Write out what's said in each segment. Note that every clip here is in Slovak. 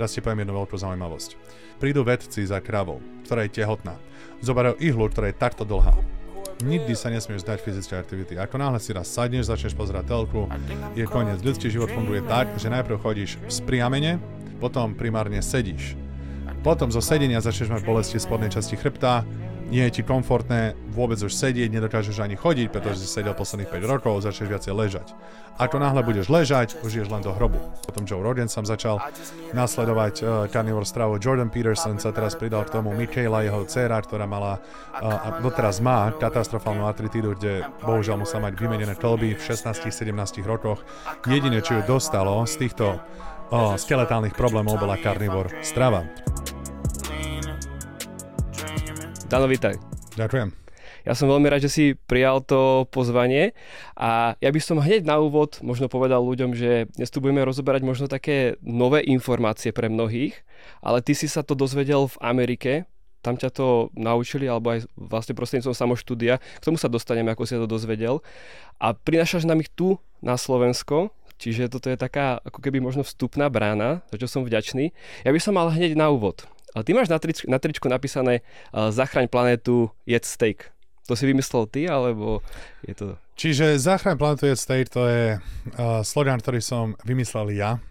Teraz ti poviem jednu veľkú zaujímavosť. Prídu vedci za kravou, ktorá je tehotná. Zoberajú ihlu, ktorá je takto dlhá. Nikdy sa nesmieš zdať fyzické aktivity. Ako náhle si raz sadneš, začneš pozerať telku, je koniec. Ľudský život funguje tak, že najprv chodíš spriamene, potom primárne sedíš. Potom zo sedenia začneš mať bolesti v spodnej časti chrbta, nie je ti komfortné vôbec už sedieť, nedokážeš ani chodiť, pretože si sedel posledných 5 rokov, začneš viacej ležať. Ako náhle budeš ležať, už ješ len do hrobu. Potom Joe Rogan sam začal nasledovať uh, carnivore stravu. Jordan Peterson sa teraz pridal k tomu Michaela, jeho dcera, ktorá mala uh, doteraz má katastrofálnu atritídu, kde bohužiaľ musela mať vymenené kolby v 16-17 rokoch. Jediné, čo ju dostalo z týchto uh, skeletálnych problémov bola carnivore strava. Dano, vítaj. Ďakujem. Ja som veľmi rád, že si prijal to pozvanie a ja by som hneď na úvod možno povedal ľuďom, že dnes tu budeme rozoberať možno také nové informácie pre mnohých, ale ty si sa to dozvedel v Amerike, tam ťa to naučili, alebo aj vlastne prostredníctvom samoštúdia. K tomu sa dostaneme, ako si to dozvedel. A prinášaš nám ich tu na Slovensko, čiže toto je taká ako keby možno vstupná brána, za čo som vďačný. Ja by som mal hneď na úvod. Ty máš na, tričku, na tričku napísané uh, Zachraň planetu, jedz steak. To si vymyslel ty, alebo je to... Čiže Zachraň planetu, jedz steak, to je uh, slogan, ktorý som vymyslel ja,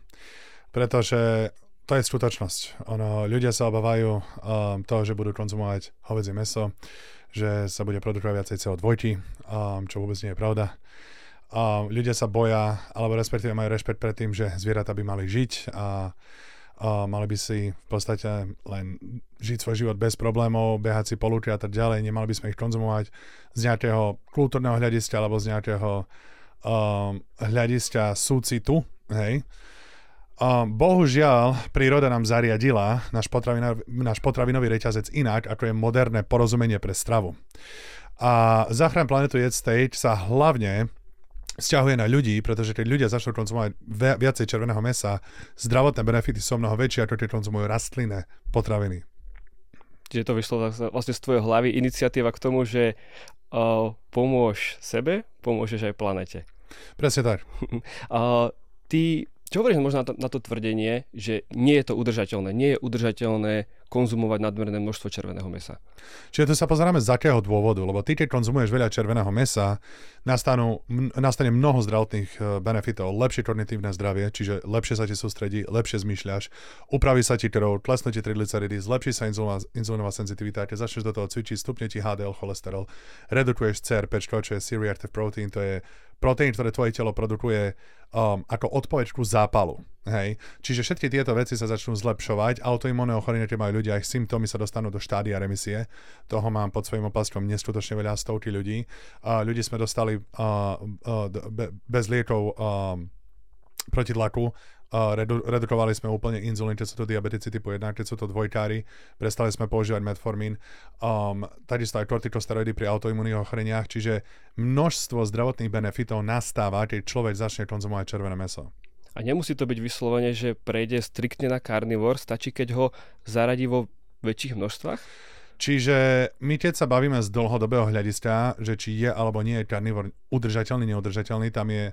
pretože to je skutočnosť. Ono, ľudia sa obávajú um, toho, že budú konzumovať hovedzie meso, že sa bude produkovať viacej CO2, um, čo vôbec nie je pravda. Um, ľudia sa boja, alebo respektíve majú rešpekt pred tým, že zvieratá by mali žiť a a mali by si v podstate len žiť svoj život bez problémov, behať si po a tak ďalej, nemali by sme ich konzumovať z nejakého kultúrneho hľadiska alebo z nejakého um, hľadiska súcitu, hej. Um, bohužiaľ, príroda nám zariadila náš, potravinový, náš potravinový reťazec inak, ako je moderné porozumenie pre stravu. A Zachraň planetu Jedz Stage sa hlavne vzťahuje na ľudí, pretože keď ľudia začnú konzumovať viacej červeného mesa, zdravotné benefity sú mnoho väčšie, ako keď konzumujú rastlinné potraviny. Čiže to vyšlo vlastne z tvojej hlavy iniciatíva k tomu, že uh, pomôž sebe, pomôžeš aj planete. Presne tak. uh, ty, čo hovoríš možno na to, na to tvrdenie, že nie je to udržateľné, nie je udržateľné konzumovať nadmerné množstvo červeného mesa. Čiže to sa pozeráme z akého dôvodu, lebo ty, keď konzumuješ veľa červeného mesa, nastanú, nastane mnoho zdravotných e, benefitov, lepšie kognitívne zdravie, čiže lepšie sa ti sústredí, lepšie zmýšľaš, upraví sa ti krv, klesnú ti triglyceridy, zlepší sa inzulínová, inzulínová senzitivita, keď začneš do toho cvičiť, stupne ti HDL cholesterol, redukuješ CRP, čo je C-reactive protein, to je proteín, ktoré tvoje telo produkuje um, ako odpoveď ku zápalu. Hej. Čiže všetky tieto veci sa začnú zlepšovať. Autoimunné ochorenie, keď majú ľudia, ich symptómy sa dostanú do štádia remisie. Toho mám pod svojim opaskom neskutočne veľa stovky ľudí. Uh, ľudí sme dostali uh, uh, be, bez liekov um, proti tlaku redu- redukovali sme úplne inzulín, keď sú to diabetici typu 1, keď sú to dvojkári, prestali sme používať metformín, um, takisto aj kortikosteroidy pri autoimunných ochoreniach, čiže množstvo zdravotných benefitov nastáva, keď človek začne konzumovať červené meso. A nemusí to byť vyslovene, že prejde striktne na carnivore, stačí keď ho zaradí vo väčších množstvách? Čiže my keď sa bavíme z dlhodobého hľadiska, že či je alebo nie je carnivore udržateľný, neudržateľný, tam je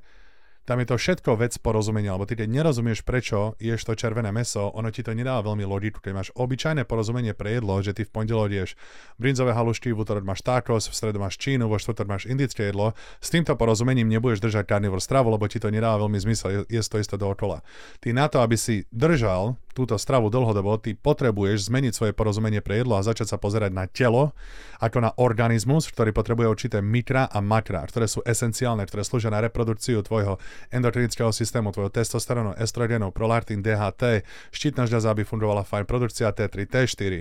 tam je to všetko vec porozumenia, lebo ty keď nerozumieš, prečo ješ to červené meso, ono ti to nedáva veľmi logiku. Keď máš obyčajné porozumenie pre jedlo, že ty v pondelok ješ brinzové halušky, v útorok máš tacos, v stredu máš čínu, vo štvrtok máš indické jedlo, s týmto porozumením nebudeš držať carnivore stravu, lebo ti to nedáva veľmi zmysel, je, to isto dookola. Ty na to, aby si držal túto stravu dlhodobo, ty potrebuješ zmeniť svoje porozumenie pre jedlo a začať sa pozerať na telo ako na organizmus, ktorý potrebuje určité mikra a makra, ktoré sú esenciálne, ktoré slúžia na reprodukciu tvojho endokrinického systému, tvojho testosterónu, estrogenu, prolartín, DHT, štítna žľaza, aby fungovala fajn, produkcia T3, T4.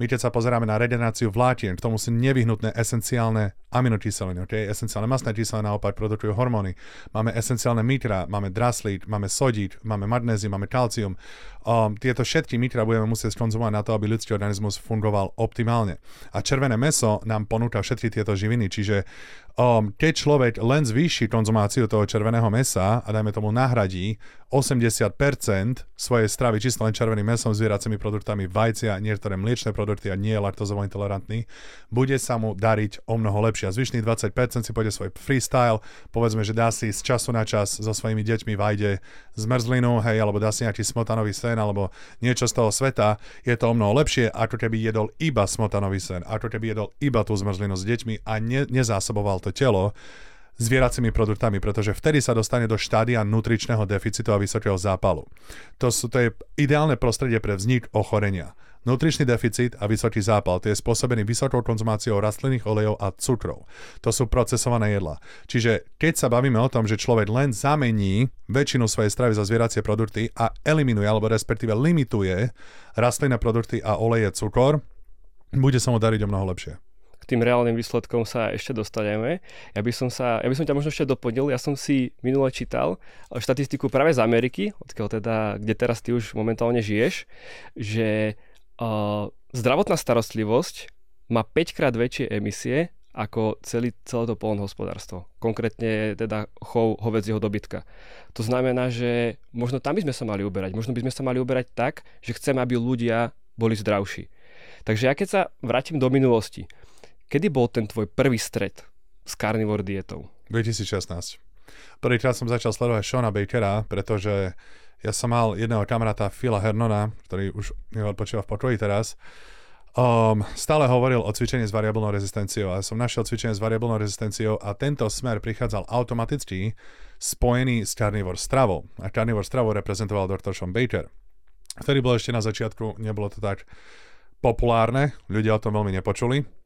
My keď sa pozeráme na regeneráciu vlákien, k tomu sú nevyhnutné esenciálne aminokyseliny, okay? esenciálne masné kyseliny naopak produkujú hormóny. Máme esenciálne mikra, máme draslít, máme sodík, máme magnézium, máme kalcium. Um, tieto všetky mikra budeme musieť skonzumovať na to, aby ľudský organizmus fungoval optimálne. A červené meso nám ponúka všetky tieto živiny, čiže um, keď človek len zvýši konzumáciu toho červeného mesa a dajme tomu nahradí 80% svojej stravy čisto len červeným mesom, zvieracími produktami, vajcia, niektoré mliečne produkty a nie je laktozovo intolerantný, bude sa mu dariť o mnoho lepšie. A zvyšných 20% si pôjde svoj freestyle, povedzme, že dá si z času na čas so svojimi deťmi vajde zmrzlinu, hej, alebo dá si nejaký smotanový sen, alebo niečo z toho sveta, je to o mnoho lepšie, ako keby jedol iba smotanový sen, ako keby jedol iba tú zmrzlinu s deťmi a ne, nezásoboval to telo zvieracími produktami, pretože vtedy sa dostane do štádia nutričného deficitu a vysokého zápalu. To, sú, to je ideálne prostredie pre vznik ochorenia. Nutričný deficit a vysoký zápal, to je spôsobený vysokou konzumáciou rastlinných olejov a cukrov. To sú procesované jedla. Čiže keď sa bavíme o tom, že človek len zamení väčšinu svojej stravy za zvieracie produkty a eliminuje, alebo respektíve limituje rastlinné produkty a oleje cukor, bude sa mu dariť o mnoho lepšie tým reálnym výsledkom sa ešte dostaneme. Ja by som, sa, ja by som ťa možno ešte doplnil. Ja som si minule čítal štatistiku práve z Ameriky, odkiaľ teda, kde teraz ty už momentálne žiješ, že uh, zdravotná starostlivosť má 5 krát väčšie emisie ako celý, celé to polnohospodárstvo. Konkrétne teda chov hovedzieho dobytka. To znamená, že možno tam by sme sa mali uberať. Možno by sme sa mali uberať tak, že chceme, aby ľudia boli zdravší. Takže ja keď sa vrátim do minulosti, Kedy bol ten tvoj prvý stret s carnivore dietou? 2016. Prvýkrát som začal sledovať Shona Bakera, pretože ja som mal jedného kamaráta Phila Hernona, ktorý už odpočíva v pokoji teraz, um, stále hovoril o cvičení s variabilnou rezistenciou a som našiel cvičenie s variabilnou rezistenciou a tento smer prichádzal automaticky spojený s carnivore stravou. A carnivore stravou reprezentoval dr. Sean Baker. Vtedy bolo ešte na začiatku, nebolo to tak populárne, ľudia o tom veľmi nepočuli.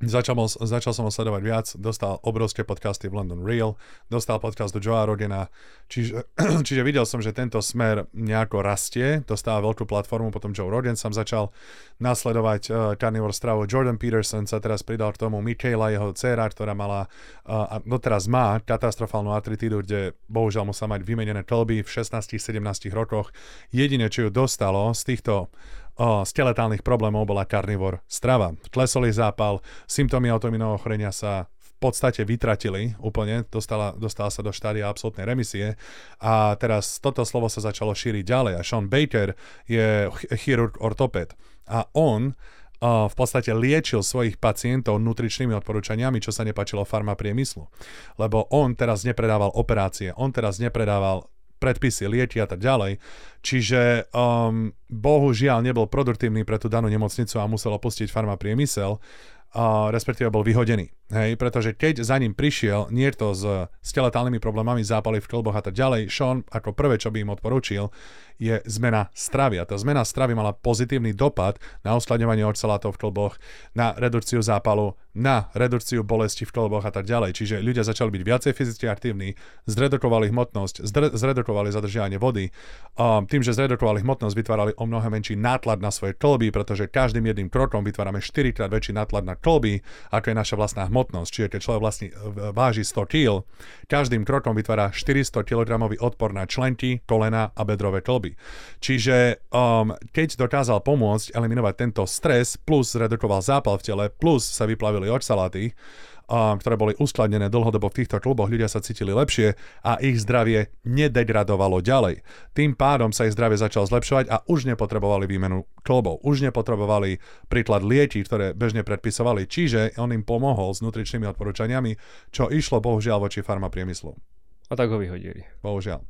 Začal, začal som ho sledovať viac, dostal obrovské podcasty v London Real, dostal podcast do Joea Rogena, čiže, čiže videl som, že tento smer nejako rastie, dostáva veľkú platformu, potom Joe Rogan som začal nasledovať uh, carnivore stravu, Jordan Peterson sa teraz pridal k tomu, Michaela, jeho dcera, ktorá mala uh, a doteraz má katastrofálnu atritídu, kde bohužiaľ musela mať vymenené kolby v 16-17 rokoch. Jediné, čo ju dostalo z týchto z teletálnych problémov bola karnivor strava. Klesol zápal, symptómy autoimunného ochorenia sa v podstate vytratili úplne, dostala, dostala sa do štádia absolútnej remisie a teraz toto slovo sa začalo šíriť ďalej a Sean Baker je chirurg ortoped a on v podstate liečil svojich pacientov nutričnými odporúčaniami, čo sa nepačilo farma priemyslu. Lebo on teraz nepredával operácie, on teraz nepredával predpisy, lieky a tak ďalej. Čiže um, bohužiaľ nebol produktívny pre tú danú nemocnicu a musel opustiť farma priemysel, uh, respektíve bol vyhodený. Hej, pretože keď za ním prišiel niekto s, s problémami, zápaly v klboch a tak ďalej, Sean ako prvé, čo by im odporúčil, je zmena stravy. A tá zmena stravy mala pozitívny dopad na uskladňovanie oxalátov v klboch, na redukciu zápalu, na redukciu bolesti v klboch a tak ďalej. Čiže ľudia začali byť viacej fyzicky aktívni, zredukovali hmotnosť, zredukovali zadržiavanie vody. A tým, že zredukovali hmotnosť, vytvárali o mnoho menší nátlad na svoje klby, pretože každým jedným krokom vytvárame 4 krát väčší nátlad na klby, ako je naša vlastná hmotnosť čiže keď človek vlastne váži 100 kg, každým krokom vytvára 400 kg odpor na členky, kolena a bedrové klby. Čiže um, keď dokázal pomôcť eliminovať tento stres, plus zredukoval zápal v tele, plus sa vyplavili oxaláty, ktoré boli uskladnené dlhodobo v týchto kluboch, ľudia sa cítili lepšie a ich zdravie nedegradovalo ďalej. Tým pádom sa ich zdravie začalo zlepšovať a už nepotrebovali výmenu klubov, už nepotrebovali príklad lieky, ktoré bežne predpisovali, čiže on im pomohol s nutričnými odporúčaniami, čo išlo bohužiaľ voči farma priemyslu. A tak ho vyhodili. Bohužiaľ.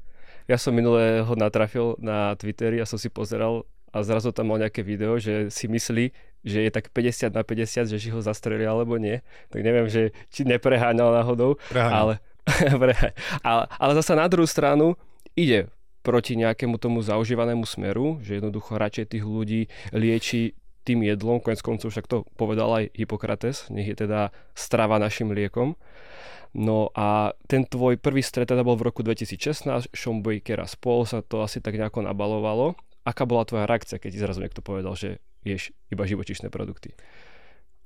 Ja som minulé ho natrafil na Twitteri a som si pozeral a zrazu tam mal nejaké video, že si myslí, že je tak 50 na 50, že či ho zastrelia alebo nie. Tak neviem, že či nepreháňal náhodou. Preháňal. Ale, ale, ale zase na druhú stranu ide proti nejakému tomu zaužívanému smeru, že jednoducho radšej tých ľudí lieči tým jedlom, konec koncov však to povedal aj Hippokrates, nech je teda strava našim liekom. No a ten tvoj prvý stret teda bol v roku 2016, Sean Baker a spol sa to asi tak nejako nabalovalo. Aká bola tvoja reakcia, keď ti zrazu niekto povedal, že ješ iba živočišné produkty.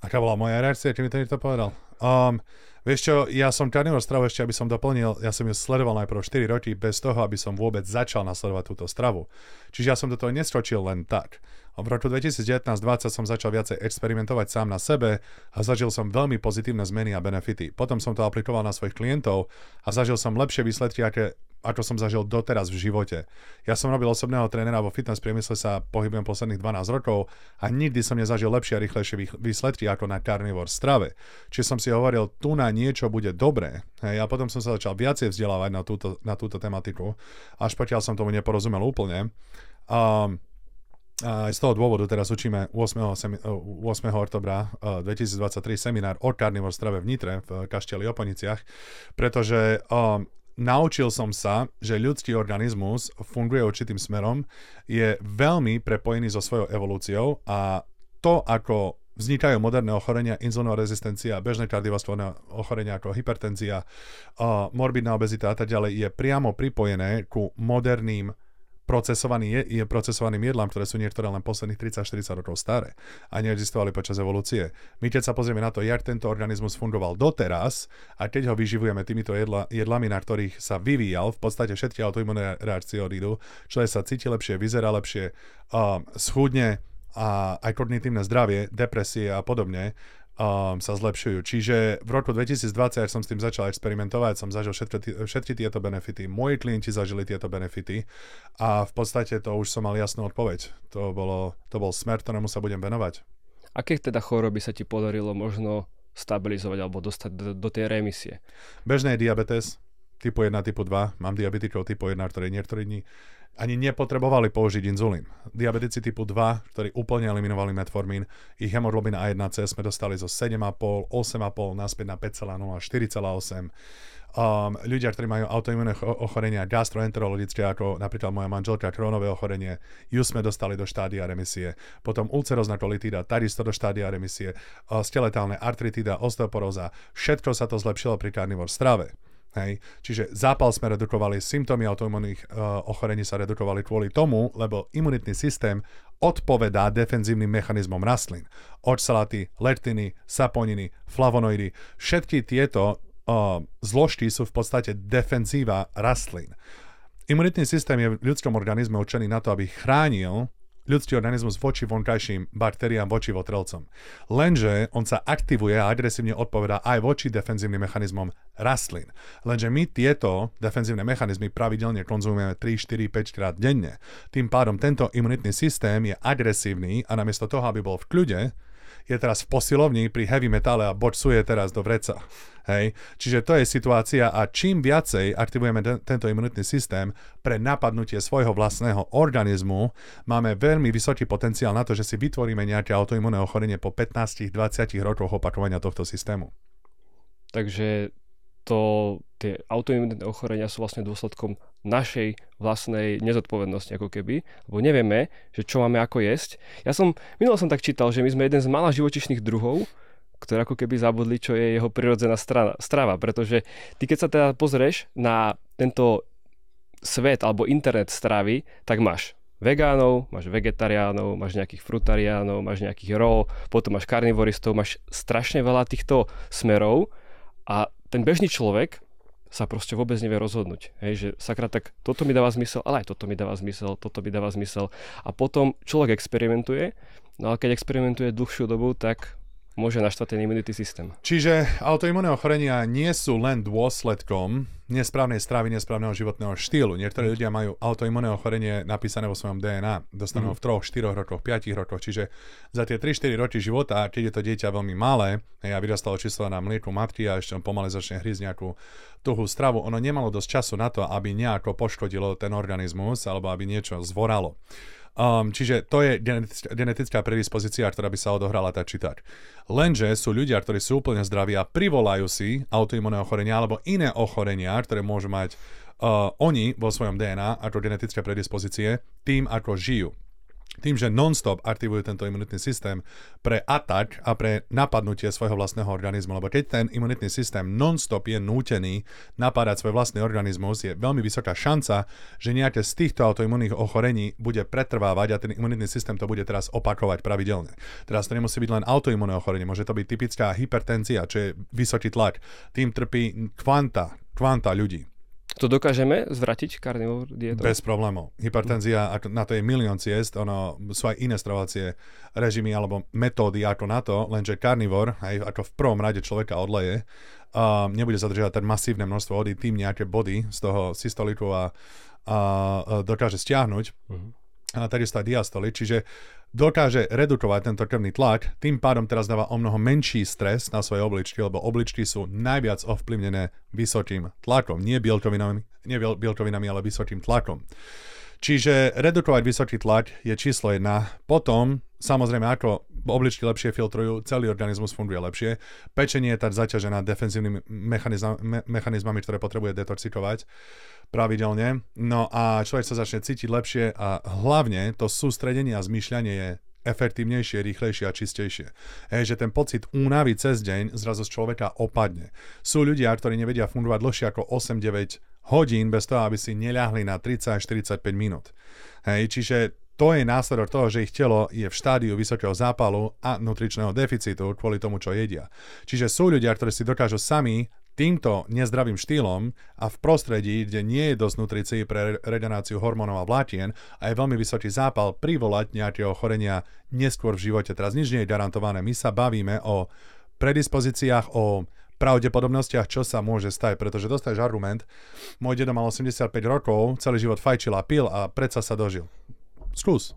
Aká bola moja reakcia, keď mi to niekto povedal? Um, vieš čo, ja som karnivor stravu ešte, aby som doplnil, ja som ju sledoval najprv 4 roky bez toho, aby som vôbec začal nasledovať túto stravu. Čiže ja som do toho neskočil len tak. A v roku 2019-2020 som začal viacej experimentovať sám na sebe a zažil som veľmi pozitívne zmeny a benefity. Potom som to aplikoval na svojich klientov a zažil som lepšie výsledky, aké ako som zažil doteraz v živote. Ja som robil osobného trénera vo fitness priemysle sa pohybujem posledných 12 rokov a nikdy som nezažil lepšie a rýchlejšie výsledky ako na carnivore strave. Či som si hovoril, tu na niečo bude dobré. Hej, a potom som sa začal viacej vzdelávať na túto, na túto tematiku, až pokiaľ som tomu neporozumel úplne. Um, a z toho dôvodu teraz učíme 8. Semi- 8. oktobra 2023 seminár o carnivore strave v Nitre v Kašteli Oponiciach, pretože um, naučil som sa, že ľudský organizmus funguje určitým smerom, je veľmi prepojený so svojou evolúciou a to, ako vznikajú moderné ochorenia, inzulinová rezistencia, bežné kardiovaskulárne ochorenia ako hypertenzia, uh, morbidná obezita a tak ďalej, je priamo pripojené ku moderným procesovaný je, je procesovaným jedlám, ktoré sú niektoré len posledných 30-40 rokov staré a neexistovali počas evolúcie. My keď sa pozrieme na to, jak tento organizmus fungoval doteraz a keď ho vyživujeme týmito jedla, jedlami, na ktorých sa vyvíjal, v podstate všetky autoimunné reakcie odídu, človek sa cíti lepšie, vyzerá lepšie, um, schudne a aj kognitívne zdravie, depresie a podobne, um, sa zlepšujú. Čiže v roku 2020, ak som s tým začal experimentovať, som zažil všetky, všetky tieto benefity. Moji klienti zažili tieto benefity a v podstate to už som mal jasnú odpoveď. To, bolo, to bol smer, ktorému sa budem venovať. Aké teda choroby sa ti podarilo možno stabilizovať alebo dostať do, do tej remisie? Bežné je diabetes, typu 1, typu 2. Mám diabetikov typu 1, ktoré niektorí dní ani nepotrebovali použiť inzulín. Diabetici typu 2, ktorí úplne eliminovali metformín, ich hemoglobina A1C sme dostali zo 7,5, 8,5, naspäť na 5,0, 4,8. Um, ľudia, ktorí majú autoimunné ochorenia gastroenterologické, ako napríklad moja manželka, krónové ochorenie, ju sme dostali do štádia remisie. Potom ulcerozná kolitída, takisto do štádia remisie. Uh, skeletálne artritída, osteoporóza, všetko sa to zlepšilo pri carnivore strave. Hej. Čiže zápal sme redukovali, symptómy autoimunných uh, ochorení sa redukovali kvôli tomu, lebo imunitný systém odpovedá defenzívnym mechanizmom rastlín. Oxalaty, leptiny, saponiny, flavonoidy, všetky tieto uh, zložky sú v podstate defenzíva rastlín. Imunitný systém je v ľudskom organizme určený na to, aby chránil ľudský organizmus voči vonkajším baktériám, voči votrelcom. Lenže on sa aktivuje a agresívne odpovedá aj voči defenzívnym mechanizmom rastlín. Lenže my tieto defenzívne mechanizmy pravidelne konzumujeme 3, 4, 5 krát denne. Tým pádom tento imunitný systém je agresívny a namiesto toho, aby bol v kľude, je teraz v posilovni pri heavy metale a bočsuje teraz do vreca. Hej? Čiže to je situácia a čím viacej aktivujeme de- tento imunitný systém pre napadnutie svojho vlastného organizmu, máme veľmi vysoký potenciál na to, že si vytvoríme nejaké autoimunné ochorenie po 15-20 rokoch opakovania tohto systému. Takže to, tie autoimunné ochorenia sú vlastne dôsledkom našej vlastnej nezodpovednosti ako keby, lebo nevieme, že čo máme ako jesť. Ja som, minulo som tak čítal, že my sme jeden z mála živočišných druhov, ktoré ako keby zabudli, čo je jeho prirodzená strana, strava, pretože ty keď sa teda pozrieš na tento svet alebo internet stravy, tak máš vegánov, máš vegetariánov, máš nejakých frutariánov, máš nejakých raw, potom máš karnivoristov, máš strašne veľa týchto smerov a ten bežný človek sa proste vôbec nevie rozhodnúť. Hej, že sakra, tak toto mi dáva zmysel, ale aj toto mi dáva zmysel, toto mi dáva zmysel. A potom človek experimentuje, no ale keď experimentuje dlhšiu dobu, tak môže naštvať ten imunitný systém. Čiže autoimunné ochorenia nie sú len dôsledkom nesprávnej stravy, nesprávneho životného štýlu. Niektorí ľudia majú autoimunné ochorenie napísané vo svojom DNA. Dostanú mm. v 3, 4 rokoch, 5 rokoch. Čiže za tie 3-4 roky života, keď je to dieťa veľmi malé, a vyrastalo čisto na mlieku matky a ešte on pomaly začne hrísť nejakú tuhú stravu, ono nemalo dosť času na to, aby nejako poškodilo ten organizmus alebo aby niečo zvoralo. Um, čiže to je genetická, predispozícia, ktorá by sa odohrala tak či tak. Lenže sú ľudia, ktorí sú úplne zdraví a privolajú si autoimunné ochorenia alebo iné ochorenia, ktoré môžu mať uh, oni vo svojom DNA ako genetické predispozície tým, ako žijú tým, že non-stop aktivujú tento imunitný systém pre atak a pre napadnutie svojho vlastného organizmu. Lebo keď ten imunitný systém non-stop je nútený napádať svoj vlastný organizmus, je veľmi vysoká šanca, že nejaké z týchto autoimunných ochorení bude pretrvávať a ten imunitný systém to bude teraz opakovať pravidelne. Teraz to nemusí byť len autoimunné ochorenie, môže to byť typická hypertenzia, čo je vysoký tlak. Tým trpí kvanta, kvanta ľudí To dokážeme zvratiť carnivore dietou? Bez problémov. Hypertenzia, ako na to je milión ciest, ono, sú aj iné stravovacie režimy alebo metódy ako na to, lenže carnivore, aj ako v prvom rade človeka odleje, uh, nebude zadržiavať ten masívne množstvo vody, tým nejaké body z toho systoliku a, a, a dokáže stiahnuť. Uh-huh takisto aj diastoly, čiže dokáže redukovať tento krvný tlak, tým pádom teraz dáva o mnoho menší stres na svoje obličky, lebo obličky sú najviac ovplyvnené vysokým tlakom, nie bielkovinami, nie bielkovinami ale vysokým tlakom. Čiže redukovať vysoký tlak je číslo jedna. Potom, samozrejme, ako obličky lepšie filtrujú, celý organizmus funguje lepšie. Pečenie je tak zaťažená defenzívnymi mechanizmami, ktoré potrebuje detoxikovať pravidelne. No a človek sa začne cítiť lepšie a hlavne to sústredenie a zmýšľanie je efektívnejšie, rýchlejšie a čistejšie. Hej, že ten pocit únavy cez deň zrazu z človeka opadne. Sú ľudia, ktorí nevedia fungovať dlhšie ako 8-9 hodín bez toho, aby si neľahli na 30 45 minút. Hej, čiže to je následok toho, že ich telo je v štádiu vysokého zápalu a nutričného deficitu kvôli tomu, čo jedia. Čiže sú ľudia, ktorí si dokážu sami týmto nezdravým štýlom a v prostredí, kde nie je dosť nutricií pre regeneráciu hormónov a vlátien a je veľmi vysoký zápal, privolať nejaké ochorenia neskôr v živote. Teraz nič nie je garantované. My sa bavíme o predispozíciách, o pravdepodobnostiach, čo sa môže stať, pretože dostaneš argument, môj dedo mal 85 rokov, celý život fajčil a pil a predsa sa dožil. Skús.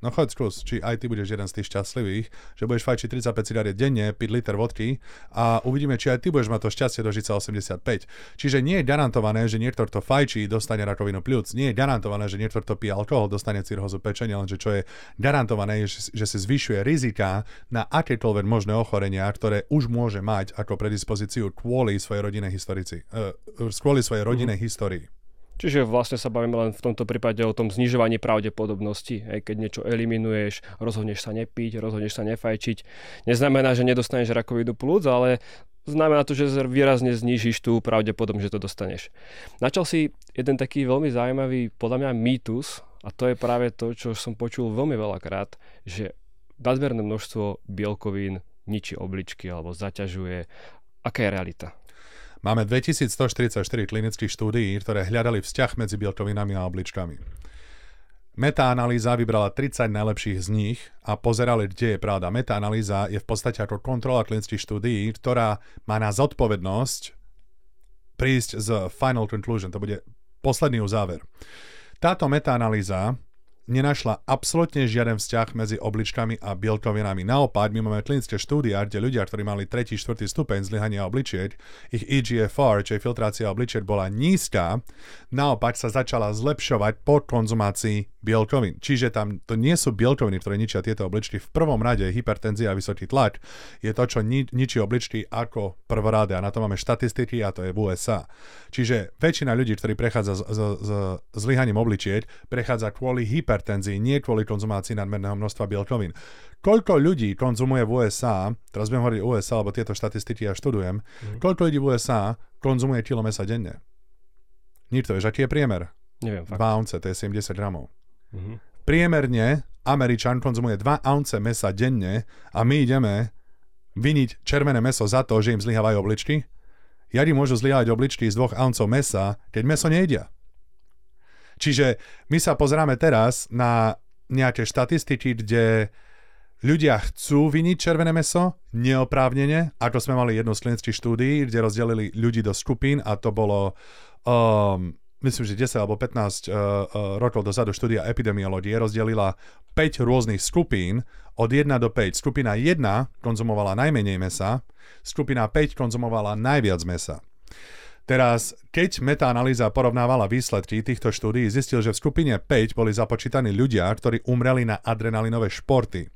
No choď skús, či aj ty budeš jeden z tých šťastlivých, že budeš fajčiť 35 cigariet denne, piť liter vodky a uvidíme, či aj ty budeš mať to šťastie dožiť sa 85. Čiže nie je garantované, že niekto, kto fajčí, dostane rakovinu pľúc. Nie je garantované, že niekto, kto pije alkohol, dostane cirhozu pečenia, lenže čo je garantované, je, že si zvyšuje rizika na akékoľvek možné ochorenia, ktoré už môže mať ako predispozíciu kvôli svojej rodinnej historici, uh, kvôli svojej rodinnej mm-hmm. histórii. Čiže vlastne sa bavíme len v tomto prípade o tom znižovaní pravdepodobnosti. Hej, keď niečo eliminuješ, rozhodneš sa nepiť, rozhodneš sa nefajčiť. Neznamená, že nedostaneš rakovinu plúc, ale znamená to, že výrazne znižíš tú pravdepodobnosť, že to dostaneš. Načal si jeden taký veľmi zaujímavý, podľa mňa, mýtus, a to je práve to, čo som počul veľmi veľakrát, že nadmerné množstvo bielkovín ničí obličky alebo zaťažuje. Aká je realita? Máme 2144 klinických štúdií, ktoré hľadali vzťah medzi bielkovinami a obličkami. Metaanalýza vybrala 30 najlepších z nich a pozerali, kde je pravda. Metaanalýza je v podstate ako kontrola klinických štúdií, ktorá má na zodpovednosť prísť z final conclusion, to bude posledný uzáver. Táto metaanalýza nenašla absolútne žiaden vzťah medzi obličkami a bielkovinami. Naopak, my máme klinické štúdia, kde ľudia, ktorí mali 3. 4. stupeň zlyhania obličiek, ich EGFR, čiže filtrácia obličiek, bola nízka, naopak sa začala zlepšovať po konzumácii bielkovín. Čiže tam to nie sú bielkoviny, ktoré ničia tieto obličky. V prvom rade hypertenzia a vysoký tlak je to, čo ni- ničí obličky ako prvoráde a na to máme štatistiky a to je v USA. Čiže väčšina ľudí, ktorí prechádza s, s, zlyhaním obličiek, prechádza kvôli hypertenzii, nie kvôli konzumácii nadmerného množstva bielkovín. Koľko ľudí konzumuje v USA, teraz budem hovoriť USA, lebo tieto štatistiky ja študujem, mm. koľko ľudí v USA konzumuje kilo mesa denne? Nikto, vieš, aký je priemer? Neviem, fakt. 2 ounce, to je 70 gramov. Mm-hmm. Priemerne Američan konzumuje 2 ounce mesa denne a my ideme viniť červené meso za to, že im zlyhávajú obličky. Jak môžu zlyhávať obličky z 2 ouncov mesa, keď meso nejedia? Čiže my sa pozeráme teraz na nejaké štatistiky, kde ľudia chcú viniť červené meso neoprávnene, ako sme mali jednu z klinických štúdií, kde rozdelili ľudí do skupín a to bolo um, myslím, že 10 alebo 15 uh, uh, rokov dozadu štúdia epidemiológie rozdelila 5 rôznych skupín od 1 do 5. Skupina 1 konzumovala najmenej mesa, skupina 5 konzumovala najviac mesa. Teraz, keď metaanalýza porovnávala výsledky týchto štúdií, zistil, že v skupine 5 boli započítaní ľudia, ktorí umreli na adrenalinové športy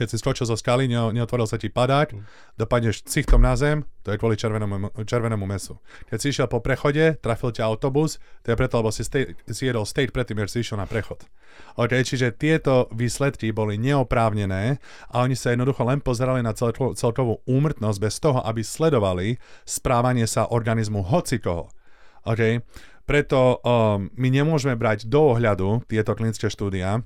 keď si skočil zo skaly, ne, neotvoril sa ti padák, mm. dopadneš cichtom na zem, to je kvôli červenému, červenému mesu. Keď si išiel po prechode, trafil ťa autobus, to je preto, lebo si, stay, si jedol state predtým, než si išiel na prechod. OK, čiže tieto výsledky boli neoprávnené a oni sa jednoducho len pozerali na celko, celkovú úmrtnosť bez toho, aby sledovali správanie sa organizmu hocikoho. OK, preto um, my nemôžeme brať do ohľadu tieto klinické štúdia,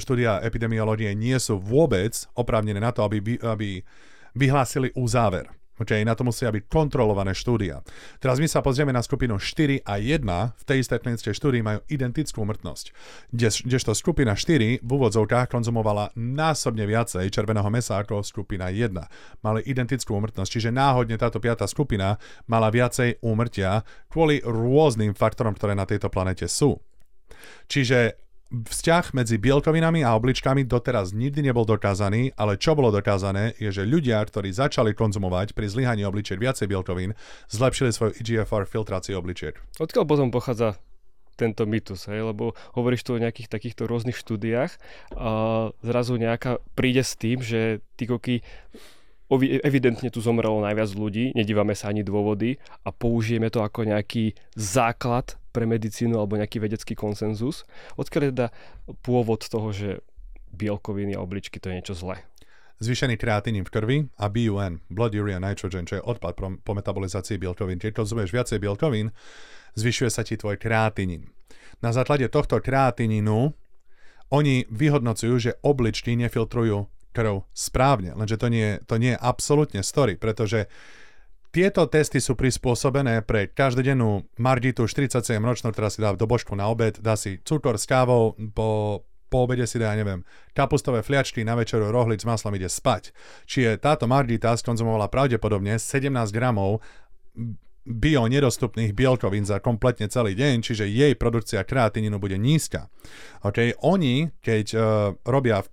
štúdia epidemiológie nie sú vôbec oprávnené na to, aby, aby vyhlásili uzáver. Okay, na to musia byť kontrolované štúdia. Teraz my sa pozrieme na skupinu 4 a 1, v tej istej klinickej štúdii majú identickú umrtnosť. Kdežto skupina 4 v úvodzovkách konzumovala násobne viacej červeného mesa ako skupina 1. Mali identickú umrtnosť, čiže náhodne táto piata skupina mala viacej úmrtia kvôli rôznym faktorom, ktoré na tejto planete sú. Čiže Vzťah medzi bielkovinami a obličkami doteraz nikdy nebol dokázaný, ale čo bolo dokázané, je, že ľudia, ktorí začali konzumovať pri zlyhaní obličiek viacej bielkovín, zlepšili svoju EGFR filtráciu obličiek. Odkiaľ potom pochádza tento mýtus, hej? lebo hovoríš tu o nejakých takýchto rôznych štúdiách a zrazu nejaká príde s tým, že tí koky evidentne tu zomrelo najviac ľudí, nedívame sa ani dôvody a použijeme to ako nejaký základ pre medicínu alebo nejaký vedecký konsenzus. Odkiaľ je teda pôvod toho, že bielkoviny a obličky to je niečo zlé? Zvýšený kreatinín v krvi a BUN, blood urea nitrogen, čo je odpad po metabolizácii bielkovín. Keď konzumuješ viacej bielkovín, zvyšuje sa ti tvoj kreatinín. Na základe tohto kreatinínu oni vyhodnocujú, že obličky nefiltrujú krv správne, lenže to nie, to nie je absolútne story, pretože tieto testy sú prispôsobené pre každodennú Margitu 47 ročnú, ktorá si dá božku na obed, dá si cukor s kávou, po, po obede si dá, ja neviem, kapustové fliačky, na večeru rohlic s maslom ide spať. Čiže táto Margita skonzumovala pravdepodobne 17 gramov bio nedostupných bielkovín za kompletne celý deň, čiže jej produkcia kreatininu bude nízka. Okay? Oni, keď uh, robia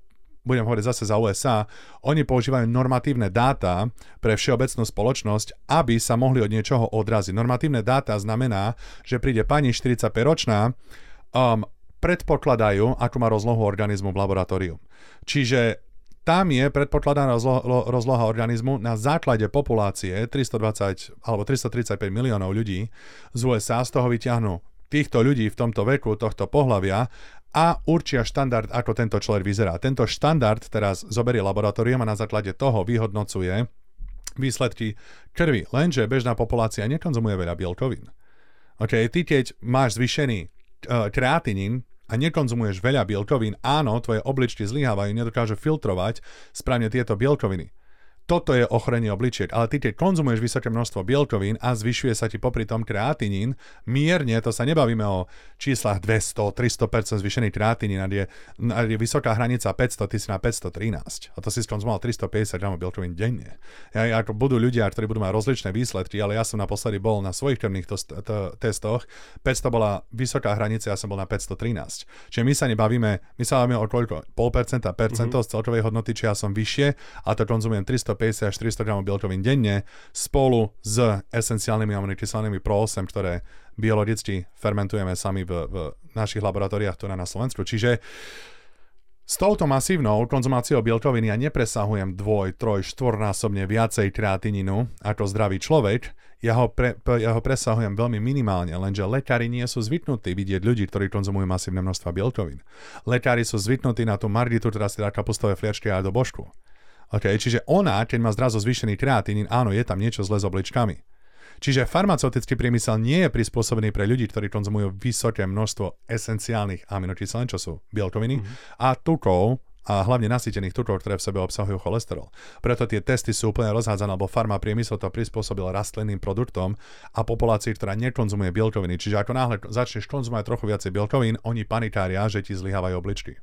budem hovoriť zase za USA, oni používajú normatívne dáta pre všeobecnú spoločnosť, aby sa mohli od niečoho odraziť. Normatívne dáta znamená, že príde pani 45-ročná, um, predpokladajú, akú má rozlohu organizmu v laboratóriu. Čiže tam je predpokladaná rozlo- rozloha organizmu na základe populácie 320 alebo 335 miliónov ľudí z USA, z toho vyťahnú týchto ľudí v tomto veku, tohto pohľavia a určia štandard, ako tento človek vyzerá. Tento štandard teraz zoberie laboratórium a na základe toho vyhodnocuje výsledky krvi. Lenže bežná populácia nekonzumuje veľa bielkovín. OK, ty keď máš zvýšený uh, a nekonzumuješ veľa bielkovín, áno, tvoje obličky zlyhávajú, nedokážu filtrovať správne tieto bielkoviny toto je ochorenie obličiek. Ale ty, keď konzumuješ vysoké množstvo bielkovín a zvyšuje sa ti popri tom kreatinín, mierne, to sa nebavíme o číslach 200, 300% zvýšený kreatinín, a je, je vysoká hranica 500, ty si na 513. A to si skonzumoval 350 gramov bielkovín denne. Ja, ako budú ľudia, ktorí budú mať rozličné výsledky, ale ja som naposledy bol na svojich krvných testoch, 500 bola vysoká hranica, ja som bol na 513. Čiže my sa nebavíme, my sa bavíme o koľko? 0,5%, percento mm-hmm. z celkovej hodnoty, či ja som vyššie a to konzumujem 300 150 až 400 gramov bielkovín denne spolu s esenciálnymi aminokyselnými Pro8, ktoré biologicky fermentujeme sami v, v našich laboratóriách tu na Slovensku. Čiže s touto masívnou konzumáciou bielkoviny ja nepresahujem dvoj, troj, štvornásobne viacej kreatininu ako zdravý človek, ja ho, pre, ja ho presahujem veľmi minimálne, lenže lekári nie sú zvyknutí vidieť ľudí, ktorí konzumujú masívne množstva bielkovín. Lekári sú zvyknutí na tú margitu, ktorá si dá kapustové fliačky aj do božku. Okay, čiže ona, keď má zrazu zvýšený kreatín, áno, je tam niečo zle s obličkami. Čiže farmaceutický priemysel nie je prispôsobený pre ľudí, ktorí konzumujú vysoké množstvo esenciálnych aminokyselín, čo sú bielkoviny, mm-hmm. a tukov, a hlavne nasýtených tukov, ktoré v sebe obsahujú cholesterol. Preto tie testy sú úplne rozhádzané, lebo farma priemysel to prispôsobil rastlinným produktom a populácii, ktorá nekonzumuje bielkoviny. Čiže ako náhle začneš konzumovať trochu viacej bielkovín, oni panikária, že ti zlyhávajú obličky.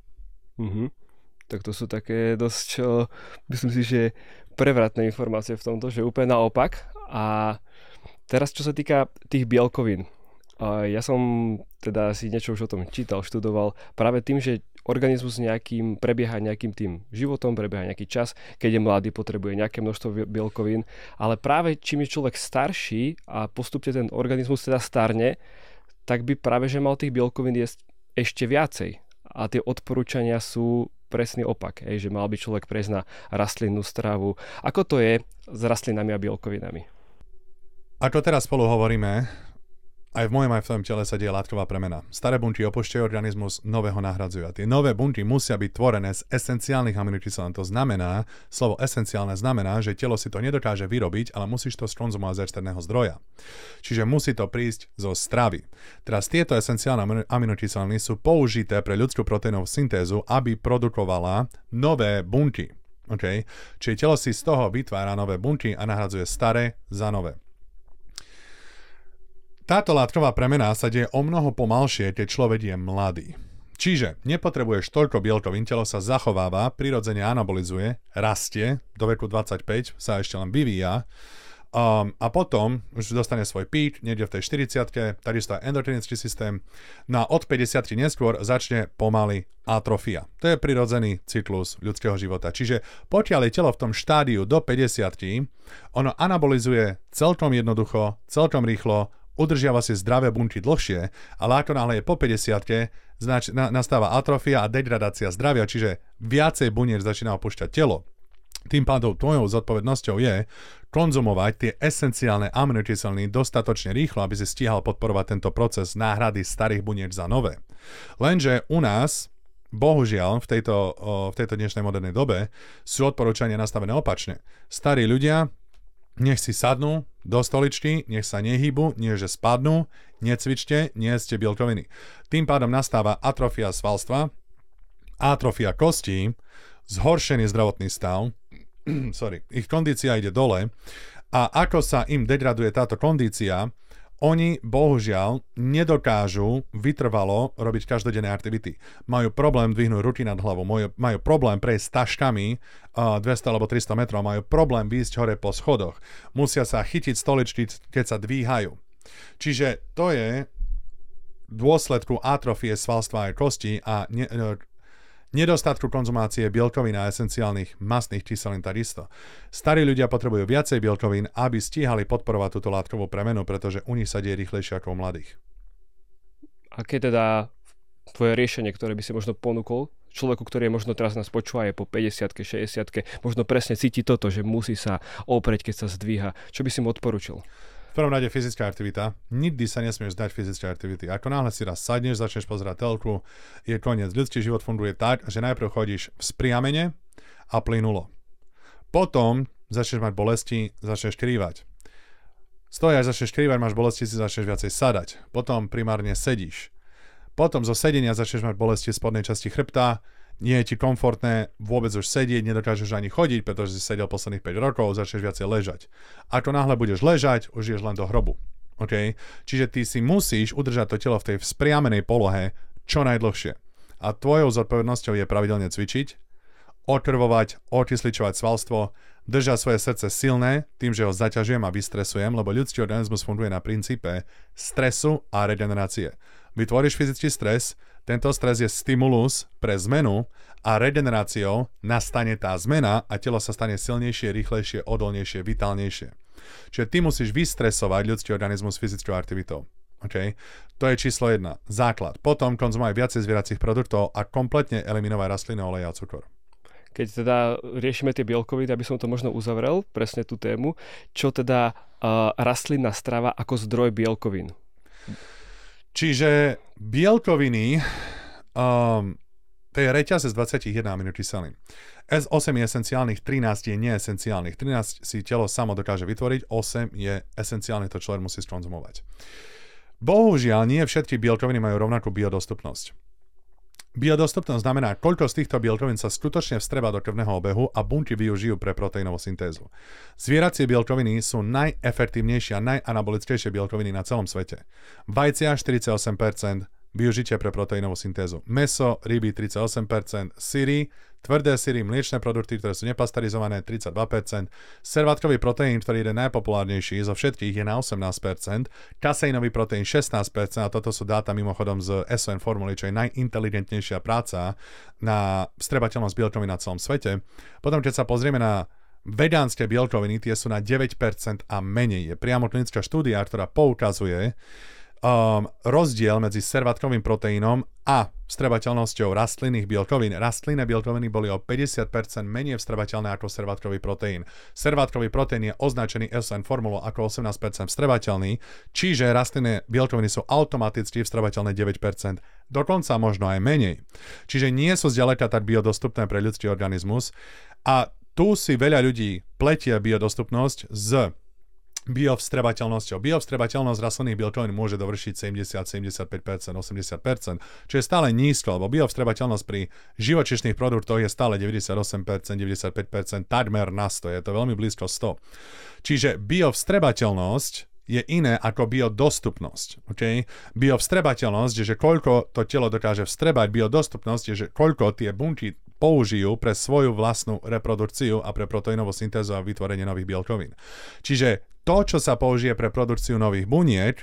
Mm-hmm tak to sú také dosť, čo, myslím si, že prevratné informácie v tomto, že úplne naopak. A teraz, čo sa týka tých bielkovín, ja som teda si niečo už o tom čítal, študoval práve tým, že organizmus nejakým, prebieha nejakým tým životom, prebieha nejaký čas, keď je mladý, potrebuje nejaké množstvo bielkovín, ale práve čím je človek starší a postupne ten organizmus teda starne, tak by práve že mal tých bielkovín jesť ešte viacej. A tie odporúčania sú presný opak, hej, že mal by človek prejsť na rastlinnú stravu. Ako to je s rastlinami a bielkovinami? Ako teraz spolu hovoríme, aj v mojom aj v tvojom tele sa deje látková premena. Staré bunky opúšťajú organizmus, nového nahradzujú. A tie nové bunky musia byť tvorené z esenciálnych aminokyselín. To znamená, slovo esenciálne znamená, že telo si to nedokáže vyrobiť, ale musíš to skonzumovať z externého zdroja. Čiže musí to prísť zo stravy. Teraz tieto esenciálne aminokyseliny sú použité pre ľudskú proteínovú syntézu, aby produkovala nové bunky. Okay? Čiže telo si z toho vytvára nové bunky a nahradzuje staré za nové. Táto látková premena sa deje o mnoho pomalšie, keď človek je mladý. Čiže nepotrebuješ toľko bielkovín, telo sa zachováva, prirodzene anabolizuje, rastie, do veku 25 sa ešte len vyvíja um, a potom už dostane svoj pík, niekde v tej 40 takisto aj endokrinický systém, no a od 50 neskôr začne pomaly atrofia. To je prirodzený cyklus ľudského života. Čiže pokiaľ je telo v tom štádiu do 50 ono anabolizuje celkom jednoducho, celkom rýchlo, udržiava si zdravé bunky dlhšie, ale ako náhle je po 50 znač, na, nastáva atrofia a degradácia zdravia, čiže viacej buniek začína opúšťať telo. Tým pádom tvojou zodpovednosťou je konzumovať tie esenciálne aminokyseliny dostatočne rýchlo, aby si stíhal podporovať tento proces náhrady starých buniek za nové. Lenže u nás bohužiaľ v tejto, v tejto dnešnej modernej dobe sú odporúčania nastavené opačne. Starí ľudia nech si sadnú do stoličky, nech sa nehybu, nie že spadnú, necvičte, nie ste bielkoviny. Tým pádom nastáva atrofia svalstva, atrofia kostí, zhoršený zdravotný stav, sorry, ich kondícia ide dole a ako sa im degraduje táto kondícia, oni bohužiaľ nedokážu vytrvalo robiť každodenné aktivity. Majú problém dvihnúť ruky nad hlavou, majú, majú problém prejsť taškami uh, 200 alebo 300 metrov, majú problém výjsť hore po schodoch. Musia sa chytiť stoličky, keď sa dvíhajú. Čiže to je dôsledku atrofie svalstva a kosti a ne, nedostatku konzumácie bielkovín a esenciálnych masných kyselín takisto. Starí ľudia potrebujú viacej bielkovín, aby stíhali podporovať túto látkovú premenu, pretože u nich sa deje rýchlejšie ako u mladých. Aké teda tvoje riešenie, ktoré by si možno ponúkol človeku, ktorý je možno teraz nás počúva, je po 50 60 možno presne cíti toto, že musí sa oprieť, keď sa zdvíha. Čo by si mu odporučil? Prvom rade fyzická aktivita. Nikdy sa nesmieš zdať fyzické aktivity. Ako náhle si raz sadneš, začneš pozerať telku, je koniec. Ľudský život funguje tak, že najprv chodíš v spriamene a plynulo. Potom začneš mať bolesti, začneš krývať. Stojáš, začneš krývať, máš bolesti, si začneš viacej sadať. Potom primárne sedíš. Potom zo sedenia začneš mať bolesti v spodnej časti chrbta, nie je ti komfortné vôbec už sedieť, nedokážeš ani chodiť, pretože si sedel posledných 5 rokov, začneš viacej ležať. Ako náhle budeš ležať, už ješ len do hrobu. Okay? Čiže ty si musíš udržať to telo v tej vzpriamenej polohe čo najdlhšie. A tvojou zodpovednosťou je pravidelne cvičiť, okrvovať, okysličovať svalstvo, držať svoje srdce silné tým, že ho zaťažujem a vystresujem, lebo ľudský organizmus funguje na princípe stresu a regenerácie. Vytvoríš fyzický stres, tento stres je stimulus pre zmenu a regeneráciou nastane tá zmena a telo sa stane silnejšie, rýchlejšie, odolnejšie, vitálnejšie. Čiže ty musíš vystresovať ľudský organizmus fyzickou aktivitou. Okay? To je číslo jedna. Základ. Potom konzumovať viacej zvieracích produktov a kompletne eliminovať rastlinné oleje a cukor. Keď teda riešime tie bielkoviny, aby som to možno uzavrel, presne tú tému, čo teda uh, rastlinná strava ako zdroj bielkovín? Čiže bielkoviny, um, to je reťaz z 21 aminokyselín. S8 je esenciálnych, 13 je neesenciálnych. 13 si telo samo dokáže vytvoriť, 8 je esenciálne, to človek musí skonzumovať. Bohužiaľ, nie všetky bielkoviny majú rovnakú biodostupnosť. Biodostupnosť znamená, koľko z týchto bielkovín sa skutočne vstreba do krvného obehu a bunky využijú pre proteínovú syntézu. Zvieracie bielkoviny sú najefektívnejšie a najanabolickejšie bielkoviny na celom svete. Vajcia 48%, využitie pre proteínovú syntézu. Meso, ryby 38%, syry, tvrdé syry, mliečne produkty, ktoré sú nepasterizované 32%, servátkový proteín, ktorý je najpopulárnejší zo všetkých je na 18%, kaseinový proteín 16% a toto sú dáta mimochodom z SON formuly, čo je najinteligentnejšia práca na strebateľnosť bielkovín na celom svete. Potom, keď sa pozrieme na vegánske bielkoviny, tie sú na 9% a menej. Je priamo klinická štúdia, ktorá poukazuje, um, rozdiel medzi servátkovým proteínom a vstrebateľnosťou rastlinných bielkovín. Rastlinné bielkoviny boli o 50% menej vstrebateľné ako servátkový proteín. Servátkový proteín je označený SN formulou ako 18% vstrebateľný, čiže rastlinné bielkoviny sú automaticky vstrebateľné 9%, dokonca možno aj menej. Čiže nie sú zďaleka tak biodostupné pre ľudský organizmus a tu si veľa ľudí pletia biodostupnosť s biovstrebateľnosťou. Biovstrebateľnosť rastlinných bielkovín môže dovršiť 70, 75%, 80%, čo je stále nízko, lebo biovstrebateľnosť pri živočišných produktoch je stále 98%, 95%, takmer na 100, je to veľmi blízko 100. Čiže biovstrebateľnosť je iné ako biodostupnosť. Okay? Biovstrebateľnosť je, že koľko to telo dokáže vstrebať, biodostupnosť je, že koľko tie bunky použijú pre svoju vlastnú reprodukciu a pre proteínovú syntézu a vytvorenie nových bielkovín. Čiže to, čo sa použije pre produkciu nových buniek,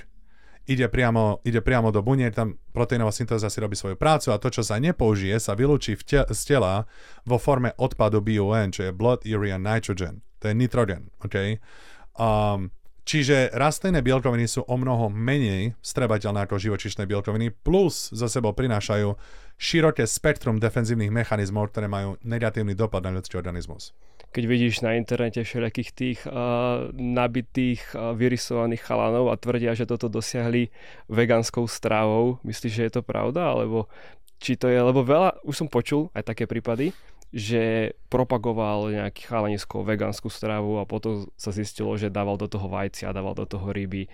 ide priamo, ide priamo do buniek, tam proteínová syntéza si robí svoju prácu a to, čo sa nepoužije, sa vylúči te- z tela vo forme odpadu BUN, čo je blood, urea, nitrogen. To je nitrogen, okay? Um, Čiže rastlinné bielkoviny sú o mnoho menej strebateľné ako živočišné bielkoviny, plus za sebou prinášajú široké spektrum defenzívnych mechanizmov, ktoré majú negatívny dopad na ľudský organizmus. Keď vidíš na internete všelijakých tých uh, nabitých, uh, vyrysovaných chalanov a tvrdia, že toto dosiahli vegánskou strávou, myslíš, že je to pravda? Alebo či to je, lebo veľa, už som počul aj také prípady, že propagoval nejaký chalanisko vegánsku stravu a potom sa zistilo, že dával do toho vajcia, dával do toho ryby.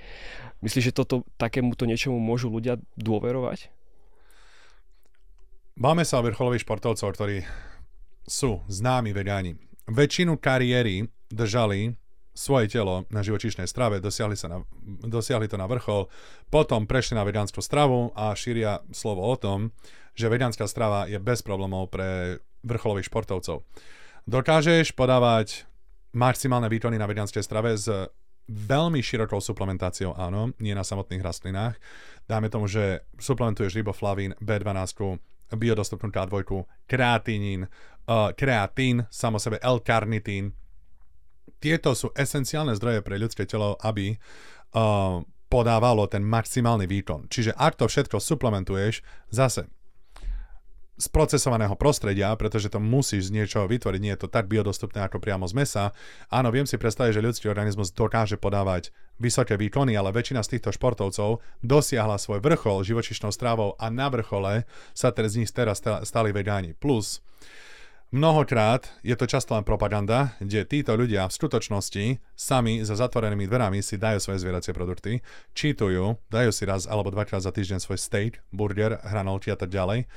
Myslíš, že toto, takémuto niečomu môžu ľudia dôverovať? Máme sa vrcholových športovcov, ktorí sú známi vegáni. Väčšinu kariéry držali svoje telo na živočíšnej strave, dosiahli, sa na, dosiahli to na vrchol, potom prešli na vegánsku stravu a šíria slovo o tom, že vegánska strava je bez problémov pre vrcholových športovcov. Dokážeš podávať maximálne výkony na vegánskej strave s veľmi širokou suplementáciou, áno, nie na samotných rastlinách. Dáme tomu, že suplementuješ riboflavín, B12, biodostupnú K2, kreatínin, uh, kreatín, samo sebe L-karnitín. Tieto sú esenciálne zdroje pre ľudské telo, aby uh, podávalo ten maximálny výkon. Čiže ak to všetko suplementuješ, zase sprocesovaného prostredia, pretože to musíš z niečoho vytvoriť, nie je to tak biodostupné ako priamo z mesa. Áno, viem si predstaviť, že ľudský organizmus dokáže podávať vysoké výkony, ale väčšina z týchto športovcov dosiahla svoj vrchol živočišnou strávou a na vrchole sa teraz z nich teraz stali vegáni. Plus, Mnohokrát je to často len propaganda, kde títo ľudia v skutočnosti sami za zatvorenými dverami si dajú svoje zvieracie produkty, čítujú, dajú si raz alebo dvakrát za týždeň svoj steak, burger, hranolky a tak ďalej,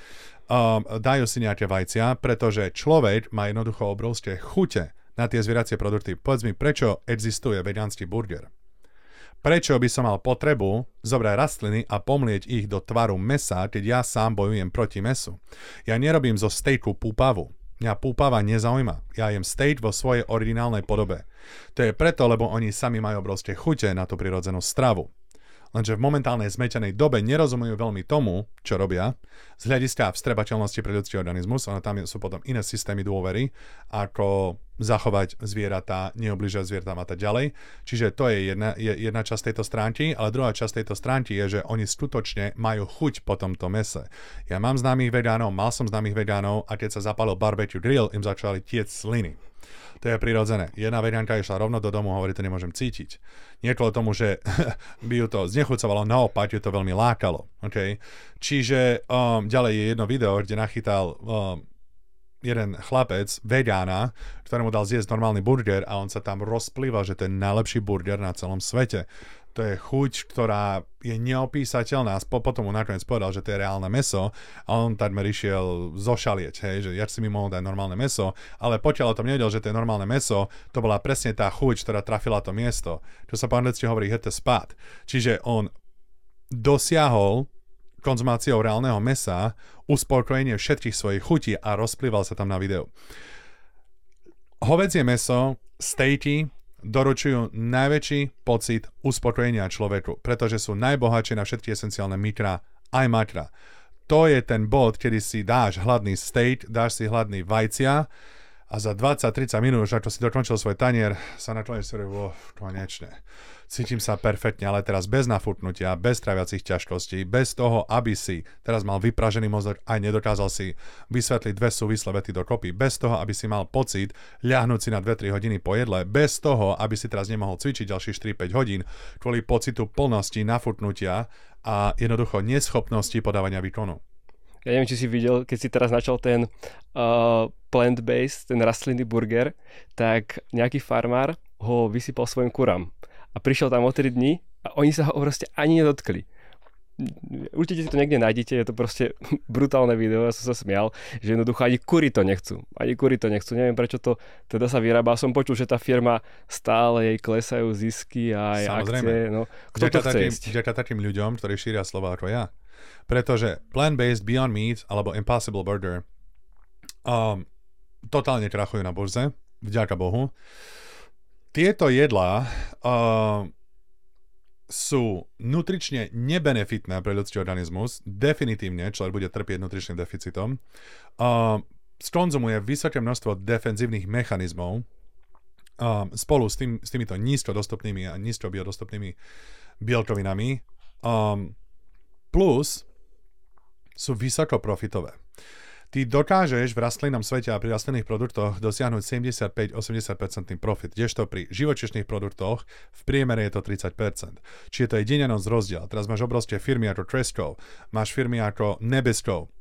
um, dajú si nejaké vajcia, pretože človek má jednoducho obrovské chute na tie zvieracie produkty. Povedz mi, prečo existuje vegánsky burger? Prečo by som mal potrebu zobrať rastliny a pomlieť ich do tvaru mesa, keď ja sám bojujem proti mesu? Ja nerobím zo stejku púpavu. Mňa púpava nezaujíma. Ja jem steak vo svojej originálnej podobe. To je preto, lebo oni sami majú obrovské chute na tú prirodzenú stravu. Lenže v momentálnej zmetenej dobe nerozumujú veľmi tomu, čo robia, z hľadiska vstrebateľnosti pre ľudský organizmus, ale tam sú potom iné systémy dôvery, ako zachovať zvieratá, neobližať zvieratám a tak ďalej. Čiže to je jedna, je jedna časť tejto stránky, ale druhá časť tejto stránky je, že oni skutočne majú chuť po tomto mese. Ja mám známych vegánov, mal som známych vegánov a keď sa zapálil barbecue grill, im začali tiec sliny. To je prirodzené. Jedna vegánka išla rovno do domu a hovorí, to nemôžem cítiť. Nie tomu, že by ju to znechucovalo, naopak ju to veľmi lákalo. Okay? Čiže um, ďalej je jedno video, kde nachytal um, jeden chlapec, vegána, ktorému dal zjesť normálny burger a on sa tam rozplýval, že to je najlepší burger na celom svete. To je chuť, ktorá je neopísateľná. A potom mu nakoniec povedal, že to je reálne meso a on takmer išiel zošalieť, hej, že ja si mi mohol dať normálne meso, ale pokiaľ o tom nevedel, že to je normálne meso, to bola presne tá chuť, ktorá trafila to miesto. Čo sa po anglicky hovorí hit the spot. Čiže on dosiahol konzumáciou reálneho mesa uspokojenie všetkých svojich chutí a rozplýval sa tam na videu. Hovedzie meso, stejky doručujú najväčší pocit uspokojenia človeku, pretože sú najbohatšie na všetky esenciálne mikra aj makra. To je ten bod, kedy si dáš hladný steak, dáš si hladný vajcia a za 20-30 minút, už ako si dokončil svoj tanier, sa nakloníš si konečne cítim sa perfektne, ale teraz bez nafúknutia, bez traviacich ťažkostí, bez toho, aby si teraz mal vypražený mozog a nedokázal si vysvetliť dve súvislé vety dokopy, bez toho, aby si mal pocit ľahnúť si na 2-3 hodiny po jedle, bez toho, aby si teraz nemohol cvičiť ďalších 4-5 hodín kvôli pocitu plnosti, nafúknutia a jednoducho neschopnosti podávania výkonu. Ja neviem, či si videl, keď si teraz načal ten uh, plant-based, ten rastlinný burger, tak nejaký farmár ho vysypal svojim kurám a prišiel tam o 3 dní a oni sa ho proste ani nedotkli. Určite si to niekde nájdete, je to proste brutálne video, ja som sa smial, že jednoducho ani kury to nechcú. Ani kury to nechcú, neviem prečo to teda sa vyrába. Som počul, že tá firma stále jej klesajú zisky a aj Samozrejme. akcie. No, kto to chce takým, takým ľuďom, ktorí šíria slova ako ja. Pretože plant-based Beyond Meat alebo Impossible Burger um, totálne krachujú na burze, vďaka Bohu. Tieto jedlá uh, sú nutrične nebenefitné pre ľudský organizmus, definitívne človek bude trpieť nutričným deficitom, uh, skonzumuje vysoké množstvo defenzívnych mechanizmov uh, spolu s, tým, s týmito nízko a nízko biodostupnými bielkovinami, um, plus sú vysoko profitové. Ty dokážeš v rastlinnom svete a pri rastlinných produktoch dosiahnuť 75-80% profit, kdežto pri živočišných produktoch v priemere je to 30%. Čiže to je denenosť rozdiel. Teraz máš obrovské firmy ako Tresco, máš firmy ako Nebesko,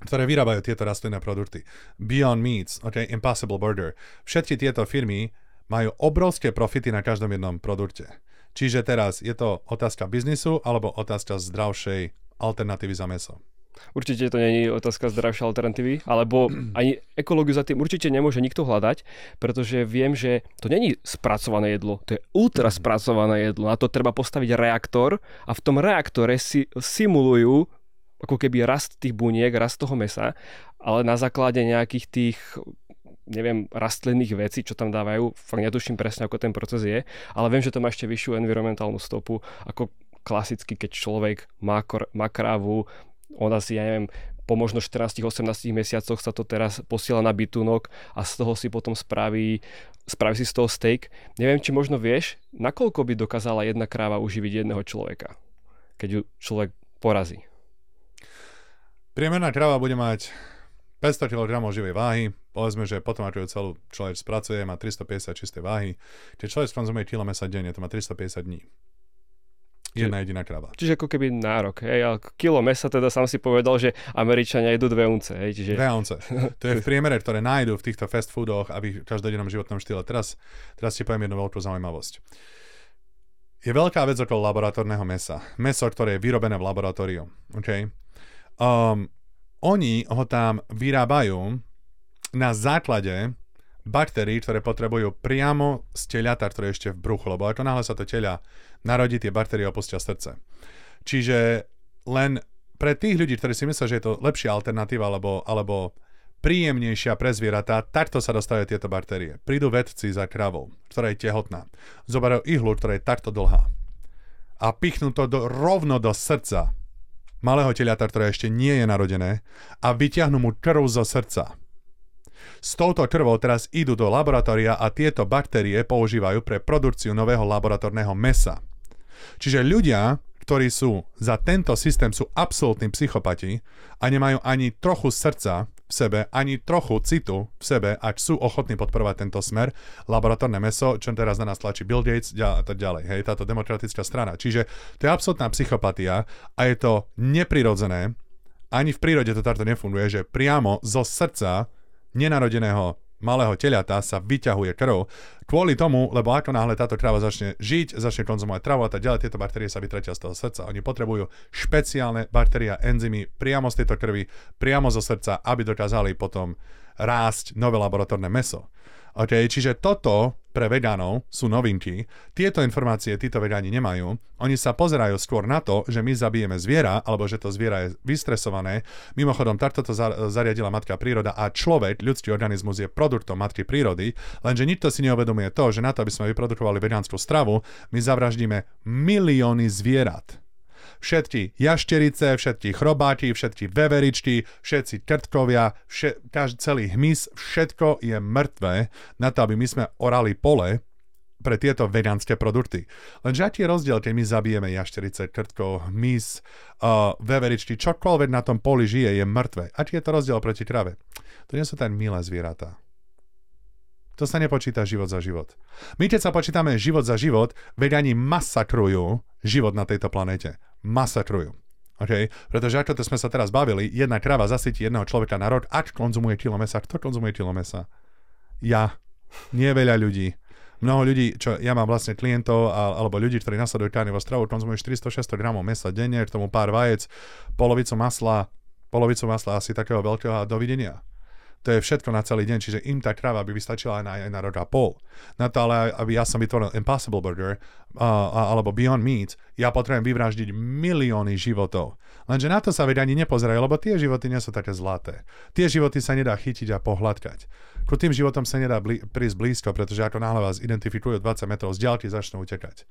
ktoré vyrábajú tieto rastlinné produkty. Beyond Meats, okay, Impossible Burger. Všetky tieto firmy majú obrovské profity na každom jednom produkte. Čiže teraz je to otázka biznisu alebo otázka zdravšej alternatívy za meso. Určite to není otázka zdravšej alternatívy, alebo ani ekológiu za tým určite nemôže nikto hľadať, pretože viem, že to není spracované jedlo, to je ultra spracované jedlo. Na to treba postaviť reaktor a v tom reaktore si simulujú ako keby rast tých buniek, rast toho mesa, ale na základe nejakých tých neviem, rastlinných vecí, čo tam dávajú, fakt netuším presne, ako ten proces je, ale viem, že to má ešte vyššiu environmentálnu stopu, ako klasicky, keď človek má, kor- má krávu, ona si, ja neviem, po možno 14-18 mesiacoch sa to teraz posiela na bytunok a z toho si potom spraví, spraví si z toho steak. Neviem, či možno vieš, nakoľko by dokázala jedna kráva uživiť jedného človeka, keď ju človek porazí. Priemerná kráva bude mať 500 kg živej váhy, povedzme, že potom ako ju celú človek spracuje, má 350 čisté váhy. Keď človek skonzumuje kilo mesa denne, to má 350 dní. Jedna jediná krava. Čiže ako keby nárok. Hej, ale kilo mesa teda sám si povedal, že Američania jedú dve unce. Hej, čiže... Dve unce. To je v priemere, ktoré nájdú v týchto fast foodoch a v každodennom životnom štýle. Teraz, teraz ti poviem jednu veľkú zaujímavosť. Je veľká vec okolo laboratórneho mesa. Meso, ktoré je vyrobené v laboratóriu. Okay? Um, oni ho tam vyrábajú na základe baktérií, ktoré potrebujú priamo z teliata, ktoré je ešte v bruchu, lebo ako náhle sa to teľa narodí, tie baktérie opustia srdce. Čiže len pre tých ľudí, ktorí si myslia, že je to lepšia alternatíva alebo, alebo príjemnejšia pre zvieratá, takto sa dostávajú tieto baktérie. Prídu vedci za kravou, ktorá je tehotná, zoberajú ihlu, ktorá je takto dlhá a pichnú to do, rovno do srdca malého teliata, ktoré ešte nie je narodené a vyťahnú mu krv zo srdca s touto krvou teraz idú do laboratória a tieto baktérie používajú pre produkciu nového laboratórneho mesa. Čiže ľudia, ktorí sú za tento systém, sú absolútni psychopati a nemajú ani trochu srdca v sebe, ani trochu citu v sebe, ak sú ochotní podporovať tento smer, laboratórne meso, čo teraz na nás tlačí Bill Gates a tak ďalej, hej, táto demokratická strana. Čiže to je absolútna psychopatia a je to neprirodzené, ani v prírode to takto nefunguje, že priamo zo srdca nenarodeného malého teliata sa vyťahuje krv. Kvôli tomu, lebo ako náhle táto kráva začne žiť, začne konzumovať travu a tak ďalej, tieto baktérie sa vytratia z toho srdca. Oni potrebujú špeciálne baktérie a enzymy priamo z tejto krvi, priamo zo srdca, aby dokázali potom rásť nové laboratórne meso. Okay, čiže toto pre vegánov sú novinky. Tieto informácie títo vegáni nemajú. Oni sa pozerajú skôr na to, že my zabijeme zviera, alebo že to zviera je vystresované. Mimochodom, takto to zariadila matka príroda a človek, ľudský organizmus je produktom matky prírody, lenže nikto si neuvedomuje to, že na to, aby sme vyprodukovali vegánsku stravu, my zavraždíme milióny zvierat všetky jašterice, všetky chrobáky, všetky veveričky, všetci krtkovia, vše, každý celý hmyz, všetko je mŕtve na to, aby my sme orali pole pre tieto vegánske produkty. Lenže aký je rozdiel, keď my zabijeme jašterice, krtkov, hmyz, uh, veveričky, čokoľvek na tom poli žije, je mŕtve. Aký je to rozdiel proti krave? To nie sú ten milé zvieratá. To sa nepočíta život za život. My keď sa počítame život za život, vegani masakrujú život na tejto planete masakrujú. Okay? Pretože ako to sme sa teraz bavili, jedna krava zasytí jedného človeka na rok, ak konzumuje kilo mesa. Kto konzumuje kilo mesa? Ja. Nie veľa ľudí. Mnoho ľudí, čo ja mám vlastne klientov alebo ľudí, ktorí nasledujú karnivor stravu, konzumujú 400-600 gramov mesa denne, k tomu pár vajec, polovicu masla, polovicu masla asi takého veľkého a dovidenia. To je všetko na celý deň, čiže im tá kráva by vystačila aj na, aj na rok a pol. Na to ale, aby ja som vytvoril Impossible Burger uh, alebo Beyond Meat, ja potrebujem vyvraždiť milióny životov. Lenže na to sa vedia ani nepozerajú, lebo tie životy nie sú také zlaté. Tie životy sa nedá chytiť a pohľadkať. Ku tým životom sa nedá blí- prísť blízko, pretože ako náhle vás identifikujú 20 metrov z ďalky, začnú utekať.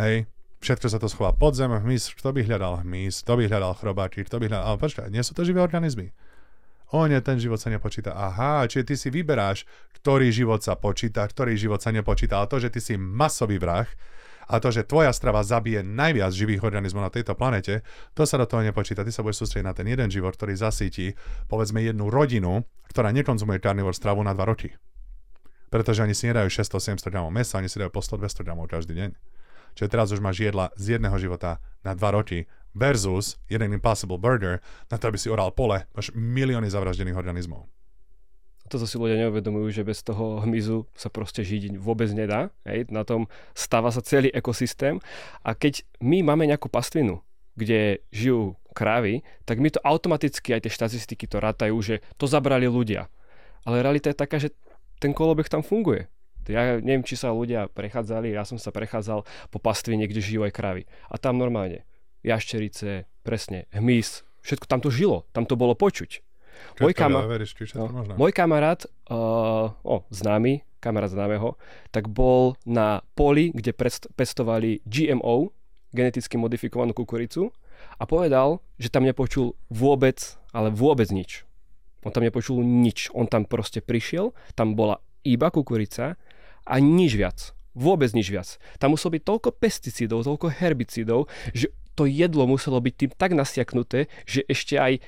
Hej, všetko sa to schová pod zem, hmyz, kto by hľadal hmyz, kto by hľadal chrobáky, kto by hľadal, ale počkaj, nie sú to živé organizmy. O nie, ten život sa nepočíta. Aha, čiže ty si vyberáš, ktorý život sa počíta, ktorý život sa nepočíta. Ale to, že ty si masový vrah a to, že tvoja strava zabije najviac živých organizmov na tejto planete, to sa do toho nepočíta. Ty sa budeš sústrediť na ten jeden život, ktorý zasíti, povedzme, jednu rodinu, ktorá nekonzumuje karnivor stravu na dva roky. Pretože oni si nedajú 600-700 gramov mesa, oni si dajú po 100-200 gramov každý deň. Čiže teraz už máš jedla z jedného života na dva roky versus jeden Impossible Burger, na to, aby si oral pole, máš milióny zavraždených organizmov. Toto si ľudia neuvedomujú, že bez toho hmyzu sa proste žiť vôbec nedá. Hej? Na tom stáva sa celý ekosystém. A keď my máme nejakú pastvinu, kde žijú krávy, tak my to automaticky, aj tie štatistiky to rátajú, že to zabrali ľudia. Ale realita je taká, že ten kolobeh tam funguje. Ja neviem, či sa ľudia prechádzali, ja som sa prechádzal po pastvine, kde žijú aj krávy. A tam normálne jašterice, presne, hmyz, všetko tam to žilo, tam to bolo počuť. Môj, kama- no, môj kamarát, uh, o, známy, kamarát známeho, tak bol na poli, kde pestovali GMO, geneticky modifikovanú kukuricu a povedal, že tam nepočul vôbec, ale vôbec nič. On tam nepočul nič. On tam proste prišiel, tam bola iba kukurica a nič viac. Vôbec nič viac. Tam muselo byť toľko pesticídov, toľko herbicídov, že to jedlo muselo byť tým tak nasiaknuté, že ešte aj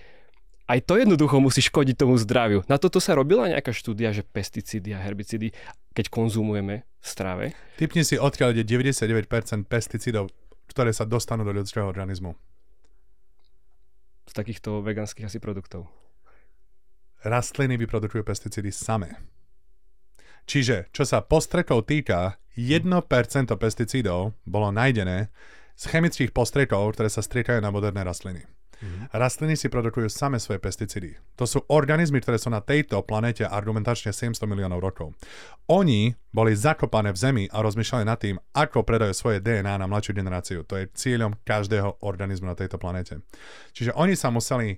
aj to jednoducho musí škodiť tomu zdraviu. Na toto sa robila nejaká štúdia, že pesticídy a herbicídy, keď konzumujeme v strave? Typni si, odkiaľ ide 99% pesticídov, ktoré sa dostanú do ľudského organizmu. Z takýchto veganských asi produktov. Rastliny vyprodukujú pesticídy samé. Čiže, čo sa postrekov týka, 1% pesticídov bolo nájdené z chemických postrekov, ktoré sa striekajú na moderné rastliny. Mm-hmm. Rastliny si produkujú same svoje pesticídy. To sú organizmy, ktoré sú na tejto planete argumentačne 700 miliónov rokov. Oni boli zakopané v zemi a rozmýšľali nad tým, ako predajú svoje DNA na mladšiu generáciu. To je cieľom každého organizmu na tejto planete. Čiže oni sa museli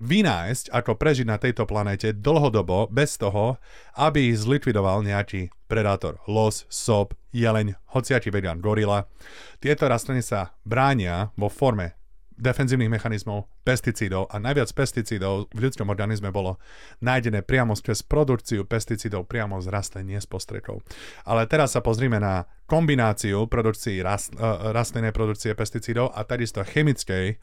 vynájsť, ako prežiť na tejto planéte dlhodobo bez toho, aby ich zlikvidoval nejaký predátor. Los, sob, jeleň, hociaký vegan, gorila. Tieto rastliny sa bránia vo forme defenzívnych mechanizmov, pesticídov a najviac pesticídov v ľudskom organizme bolo nájdené priamo cez produkciu pesticídov priamo z rastlín, nie z postrekov. Ale teraz sa pozrime na kombináciu produkcií rast, uh, rastlinnej produkcie pesticídov a takisto chemickej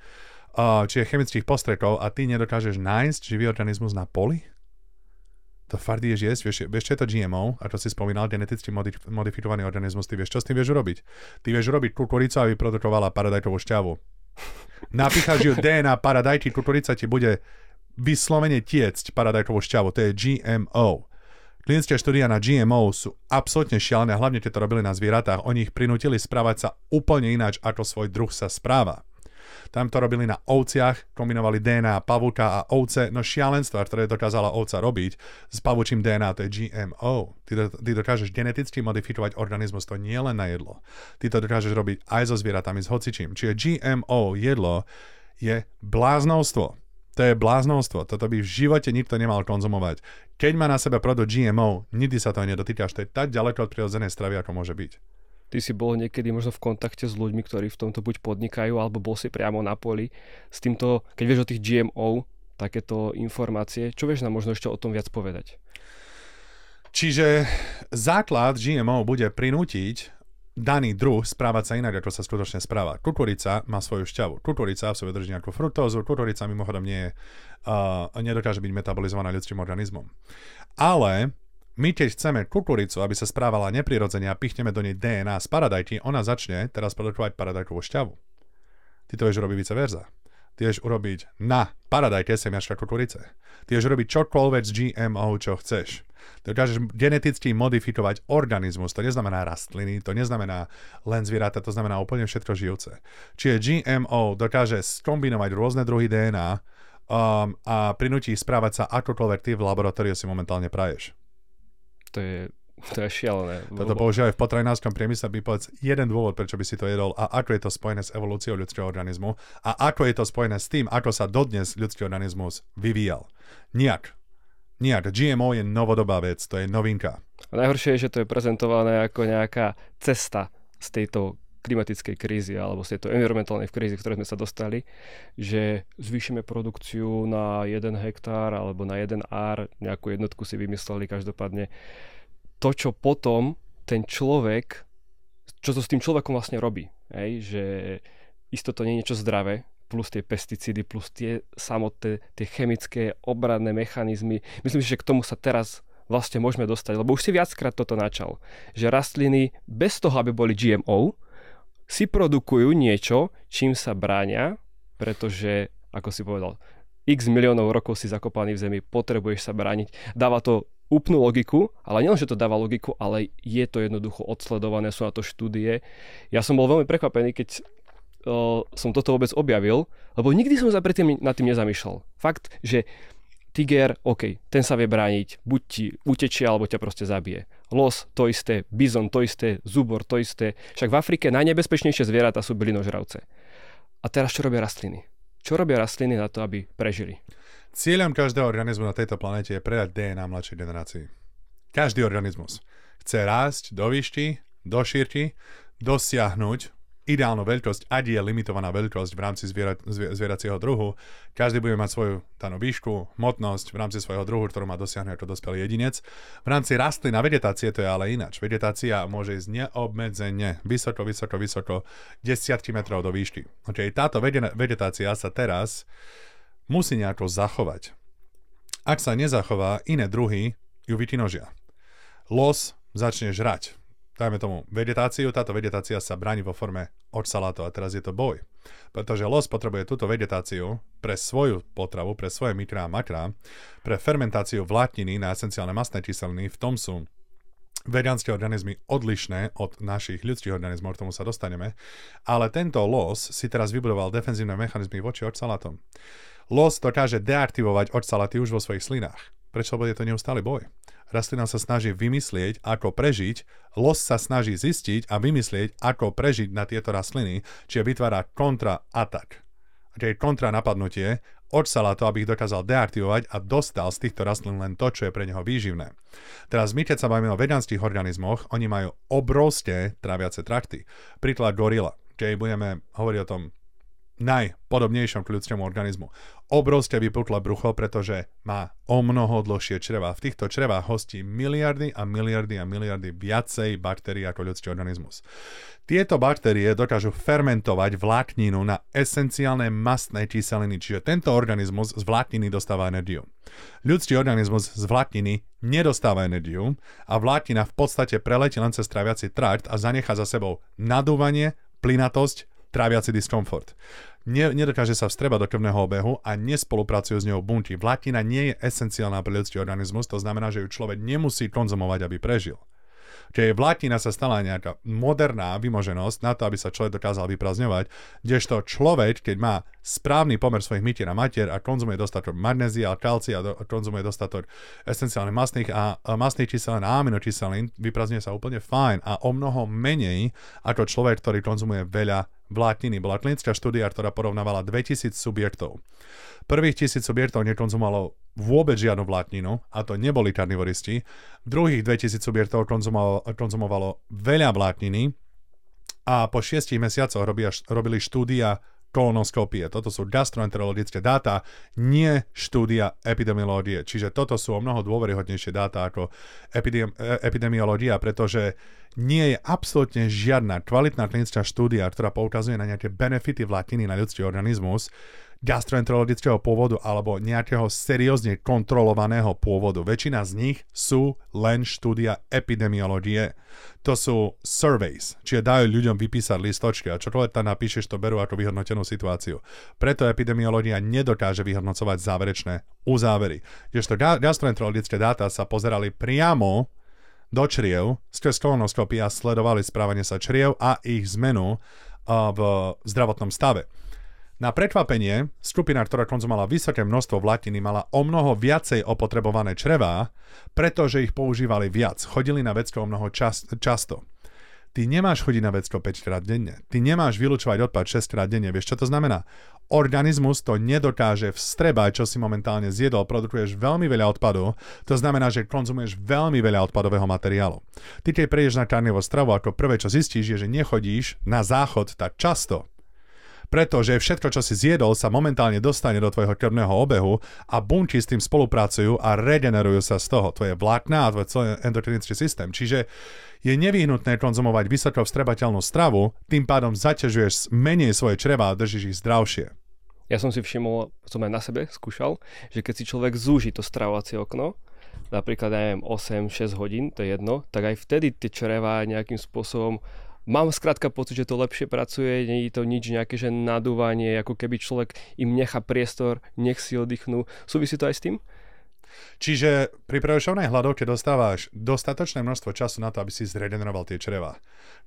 čiže chemických postrekov a ty nedokážeš nájsť živý organizmus na poli? To fakt je jesť, vieš, vieš, čo je to GMO, ako si spomínal, geneticky modifikovaný organizmus, ty vieš, čo s tým vieš urobiť? Ty vieš urobiť kukuricu, aby produkovala paradajkovú šťavu. Napíchaš ju DNA paradajky, kukurica ti bude vyslovene tiecť paradajkovú šťavu, to je GMO. Klinické štúdia na GMO sú absolútne šialené, hlavne keď to robili na zvieratách. Oni ich prinútili správať sa úplne ináč, ako svoj druh sa správa. Tam to robili na ovciach, kombinovali DNA pavúka a ovce, no šialenstva, ktoré dokázala ovca robiť s pavúčím DNA, to je GMO. Ty, do, ty dokážeš geneticky modifikovať organizmus, to nie len na jedlo. Ty to dokážeš robiť aj so zvieratami, s hocičím. Čiže GMO jedlo je bláznovstvo. To je bláznovstvo. Toto by v živote nikto nemal konzumovať. Keď má na sebe produkt GMO, nikdy sa toho nedotýkaš. To je tak ďaleko od prirodzenej stravy, ako môže byť. Ty si bol niekedy možno v kontakte s ľuďmi, ktorí v tomto buď podnikajú, alebo bol si priamo na poli s týmto, keď vieš o tých GMO, takéto informácie, čo vieš nám možno ešte o tom viac povedať? Čiže základ GMO bude prinútiť daný druh správať sa inak, ako sa skutočne správa. Kukurica má svoju šťavu. Kukurica v sebe drží nejakú fruktózu. Kukurica mimochodom nie uh, nedokáže byť metabolizovaná ľudským organizmom. Ale my keď chceme kukuricu, aby sa správala neprirodzene a pichneme do nej DNA z paradajky, ona začne teraz produkovať paradajkovú šťavu. Ty to vieš urobiť vice versa. Ty vieš urobiť na paradajke semiačka kukurice. Ty vieš urobiť čokoľvek z GMO, čo chceš. Dokážeš geneticky modifikovať organizmus, to neznamená rastliny, to neznamená len zvieratá, to znamená úplne všetko žijúce. Čiže GMO dokáže skombinovať rôzne druhy DNA um, a prinúti ich správať sa akokoľvek ty v laboratóriu si momentálne praješ. To je to je šialené. Toto používajú v potravinárskom priemysle, by povedz jeden dôvod, prečo by si to jedol a ako je to spojené s evolúciou ľudského organizmu a ako je to spojené s tým, ako sa dodnes ľudský organizmus vyvíjal. Nijak. Nijak. GMO je novodobá vec, to je novinka. A najhoršie je, že to je prezentované ako nejaká cesta z tejto klimatickej krízy alebo z tejto environmentálnej krízy, v ktorej sme sa dostali, že zvýšime produkciu na 1 hektár alebo na 1 ár, nejakú jednotku si vymysleli každopádne to, čo potom ten človek, čo to s tým človekom vlastne robí. Hej? Že isto to nie je niečo zdravé, plus tie pesticídy, plus tie samotné, tie chemické obradné mechanizmy. Myslím si, že k tomu sa teraz vlastne môžeme dostať, lebo už si viackrát toto načal, že rastliny bez toho, aby boli GMO, si produkujú niečo, čím sa bráňa, pretože, ako si povedal, x miliónov rokov si zakopaný v zemi, potrebuješ sa brániť. Dáva to úplnú logiku, ale nielen, že to dáva logiku, ale je to jednoducho odsledované, sú na to štúdie. Ja som bol veľmi prekvapený, keď uh, som toto vôbec objavil, lebo nikdy som sa predtým nad tým nezamýšľal. Fakt, že tiger, OK, ten sa vie brániť, buď ti utečie, alebo ťa proste zabije. Los, to isté, bizon, to isté, zubor, to isté. Však v Afrike najnebezpečnejšie zvieratá sú bylinožravce. A teraz čo robia rastliny? Čo robia rastliny na to, aby prežili? Cieľom každého organizmu na tejto planete je predať DNA mladšej generácii. Každý organizmus chce rásť do výšky, do šírky, dosiahnuť ideálnu veľkosť, ať je limitovaná veľkosť v rámci zviera, zvieracieho druhu. Každý bude mať svoju danú výšku, hmotnosť v rámci svojho druhu, ktorú má dosiahnuť ako dospelý jedinec. V rámci rastlín a vegetácie to je ale ináč. Vegetácia môže ísť neobmedzene, vysoko, vysoko, vysoko, desiatky metrov do výšky. Okay, táto vegetácia sa teraz musí nejako zachovať. Ak sa nezachová, iné druhy ju vytinožia. Los začne žrať. Dajme tomu vegetáciu, táto vegetácia sa bráni vo forme oxalátu a teraz je to boj. Pretože los potrebuje túto vegetáciu pre svoju potravu, pre svoje mikrá a makrá, pre fermentáciu vlákniny na esenciálne masné kyseliny, v tom sú vegánske organizmy odlišné od našich ľudských organizmov, k tomu sa dostaneme, ale tento los si teraz vybudoval defenzívne mechanizmy voči oxalátom. Los dokáže deaktivovať oxalaty už vo svojich slinách. Prečo? Lebo je to neustály boj. Rastlina sa snaží vymyslieť, ako prežiť, los sa snaží zistiť a vymyslieť, ako prežiť na tieto rastliny, čiže vytvára kontraatak. Čiže kontra napadnutie, oxalato, aby ich dokázal deaktivovať a dostal z týchto rastlín len to, čo je pre neho výživné. Teraz my, keď sa bavíme o veganských organizmoch, oni majú obrovské tráviace trakty. Príklad gorila. Keď budeme hovoriť o tom najpodobnejšom k ľudskému organizmu. Obrovské vypuklé brucho, pretože má o mnoho dlhšie čreva. V týchto črevách hostí miliardy a miliardy a miliardy viacej baktérií ako ľudský organizmus. Tieto baktérie dokážu fermentovať vlákninu na esenciálne mastné kyseliny, čiže tento organizmus z vlákniny dostáva energiu. Ľudský organizmus z vlákniny nedostáva energiu a vláknina v podstate preletí len cez traviaci trakt a zanechá za sebou nadúvanie, plynatosť tráviaci diskomfort. Ne, nedokáže sa vstrebať do krvného obehu a nespolupracujú s ňou bunky. Vláknina nie je esenciálna pre ľudský organizmus, to znamená, že ju človek nemusí konzumovať, aby prežil. Čiže vláknina sa stala nejaká moderná vymoženosť na to, aby sa človek dokázal vyprazňovať, kdežto človek, keď má správny pomer svojich mytier a matier a konzumuje dostatok magnézia, kalcia a konzumuje dostatok esenciálnych masných a, a masných kyselín a aminokyselín, vyprazňuje sa úplne fajn a o mnoho menej ako človek, ktorý konzumuje veľa vlákniny. Bola klinická štúdia, ktorá porovnávala 2000 subjektov. Prvých tisíc subjektov nekonzumovalo vôbec žiadnu vlákninu, a to neboli karnivoristi. Druhých 2000 subjektov konzumovalo, konzumovalo veľa vlákniny a po šiestich mesiacoch robia, robili štúdia kolonoskopie. Toto sú gastroenterologické dáta, nie štúdia epidemiológie. Čiže toto sú o mnoho dôveryhodnejšie dáta ako epidemi- e, epidemiológia, pretože nie je absolútne žiadna kvalitná klinická štúdia, ktorá poukazuje na nejaké benefity vlákniny na ľudský organizmus, gastroenterologického pôvodu alebo nejakého seriózne kontrolovaného pôvodu. Väčšina z nich sú len štúdia epidemiológie. To sú surveys, čiže dajú ľuďom vypísať listočky a čokoľvek tam napíšeš, to berú ako vyhodnotenú situáciu. Preto epidemiológia nedokáže vyhodnocovať záverečné uzávery. Kdežto gastroenterologické dáta sa pozerali priamo do čriev skrz kolonoskopy a sledovali správanie sa čriev a ich zmenu v zdravotnom stave. Na prekvapenie, skupina, ktorá konzumovala vysoké množstvo vlátiny, mala o mnoho viacej opotrebované črevá, pretože ich používali viac. Chodili na vecko o mnoho čas, často. Ty nemáš chodiť na vecko 5 krát denne. Ty nemáš vylúčovať odpad 6 krát denne. Vieš, čo to znamená? Organizmus to nedokáže vstrebať, čo si momentálne zjedol. Produkuješ veľmi veľa odpadu. To znamená, že konzumuješ veľmi veľa odpadového materiálu. Ty keď prejdeš na karnivo stravu, ako prvé, čo zistíš, je, že nechodíš na záchod tak často pretože všetko, čo si zjedol, sa momentálne dostane do tvojho krvného obehu a bunky s tým spolupracujú a regenerujú sa z toho, tvoje vlákna a tvoj celý endokrinický systém. Čiže je nevyhnutné konzumovať vysoko vstrebateľnú stravu, tým pádom zaťažuješ menej svoje čreva a držíš ich zdravšie. Ja som si všimol, som aj na sebe skúšal, že keď si človek zúži to stravovacie okno, napríklad, ja neviem, 8-6 hodín, to je jedno, tak aj vtedy tie čreva nejakým spôsobom Mám skrátka pocit, že to lepšie pracuje, nie je to nič nejaké, že nadúvanie, ako keby človek im nechá priestor, nech si oddychnú. Súvisí to aj s tým? Čiže pri prerušovnej hľadovke dostávaš dostatočné množstvo času na to, aby si zregeneroval tie čreva.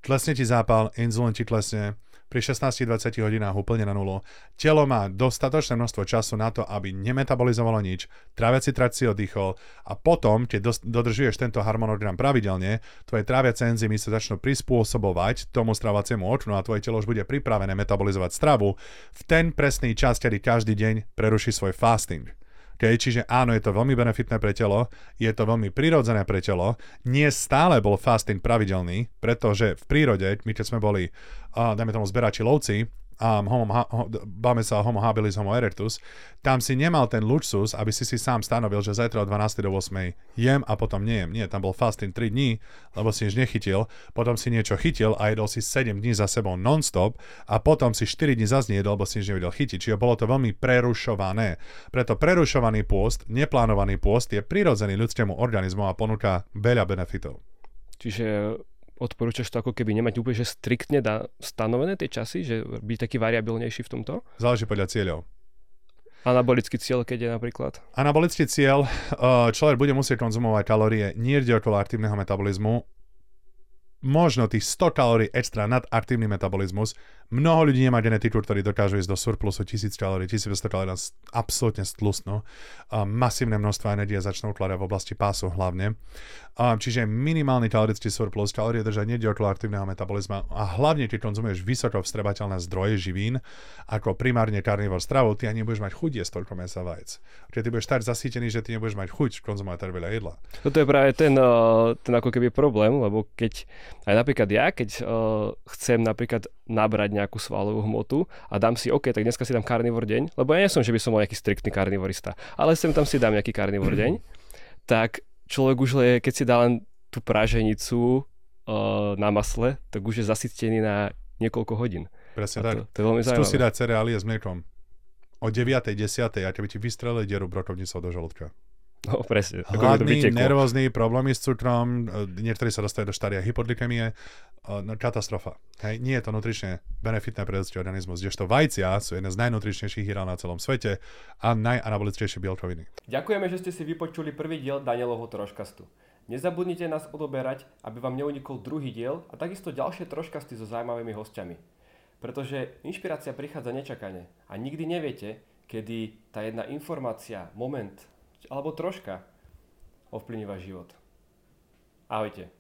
Klesne ti zápal, inzulín ti klesne, pri 16-20 hodinách úplne na nulu. Telo má dostatočné množstvo času na to, aby nemetabolizovalo nič, tráviaci trať si oddychol a potom, keď dodržuješ tento harmonogram pravidelne, tvoje tráviace enzymy sa začnú prispôsobovať tomu stravaciemu oknu a tvoje telo už bude pripravené metabolizovať stravu v ten presný čas, kedy každý deň preruší svoj fasting. Okay, čiže áno, je to veľmi benefitné pre telo, je to veľmi prirodzené pre telo. Nie stále bol fasting pravidelný, pretože v prírode, my keď sme boli, uh, dajme tomu zberači lovci, um, homo, ho, báme sa homo habilis, homo erectus, tam si nemal ten luxus, aby si si sám stanovil, že zajtra od 12. do 8. jem a potom nejem. Nie, tam bol fasting 3 dní, lebo si nič nechytil, potom si niečo chytil a jedol si 7 dní za sebou non-stop a potom si 4 dní zase nejedol, lebo si nič nevedel chytiť. Čiže bolo to veľmi prerušované. Preto prerušovaný pôst, neplánovaný pôst je prirodzený ľudskému organizmu a ponúka veľa benefitov. Čiže odporúčaš to ako keby nemať úplne že striktne da, stanovené tie časy, že byť taký variabilnejší v tomto? Záleží podľa cieľov. Anabolický cieľ, keď je napríklad? Anabolický cieľ, uh, človek bude musieť konzumovať kalórie nie okolo aktívneho metabolizmu, možno tých 100 kalórií extra nad aktívny metabolizmus. Mnoho ľudí nemá genetiku, ktorí dokážu ísť do surplusu 1000 kalórií, 1200 kalórií absolútne stlustnú. masívne množstvo energie začnú ukladať v oblasti pásu hlavne. čiže minimálny kalorický surplus, kalórie držať nie okolo aktívneho metabolizmu a hlavne keď konzumuješ vysoko vstrebateľné zdroje živín, ako primárne karnivor stravu, ty ani nebudeš mať chuť jesť toľko mesa vajec. Keď ty budeš tak zasítený, že ty nebudeš mať chuť konzumovať tak veľa jedla. Toto je práve ten, ten ako keby problém, lebo keď aj napríklad ja, keď uh, chcem napríklad nabrať nejakú svalovú hmotu a dám si, OK, tak dneska si dám karnivor deň, lebo ja nie som, že by som bol nejaký striktný karnivorista, ale sem tam si dám nejaký karnivor deň, tak človek už le, keď si dá len tú praženicu uh, na masle, tak už je zasytený na niekoľko hodín. Presne tak. To, to je veľmi zaujímavé. si dať cereálie s mliekom. O 9. 10. a keby ti vystrelili dieru brokovnicou do žalúdka. No, presne. Hladný, nervózny, problémy s cukrom, e, niektorí sa dostali do štádia hypodlikemie, e, no, katastrofa. Hej, nie je to nutrične benefitné pre ľudský organizmus, kdežto vajcia sú jedna z najnutričnejších jedál na celom svete a najanabolickejšie bielkoviny. Ďakujeme, že ste si vypočuli prvý diel Danielovho troškastu. Nezabudnite nás odoberať, aby vám neunikol druhý diel a takisto ďalšie troškasty so zaujímavými hostiami. Pretože inšpirácia prichádza nečakane a nikdy neviete, kedy tá jedna informácia, moment, alebo troška ovplyvní váš život. Ahojte.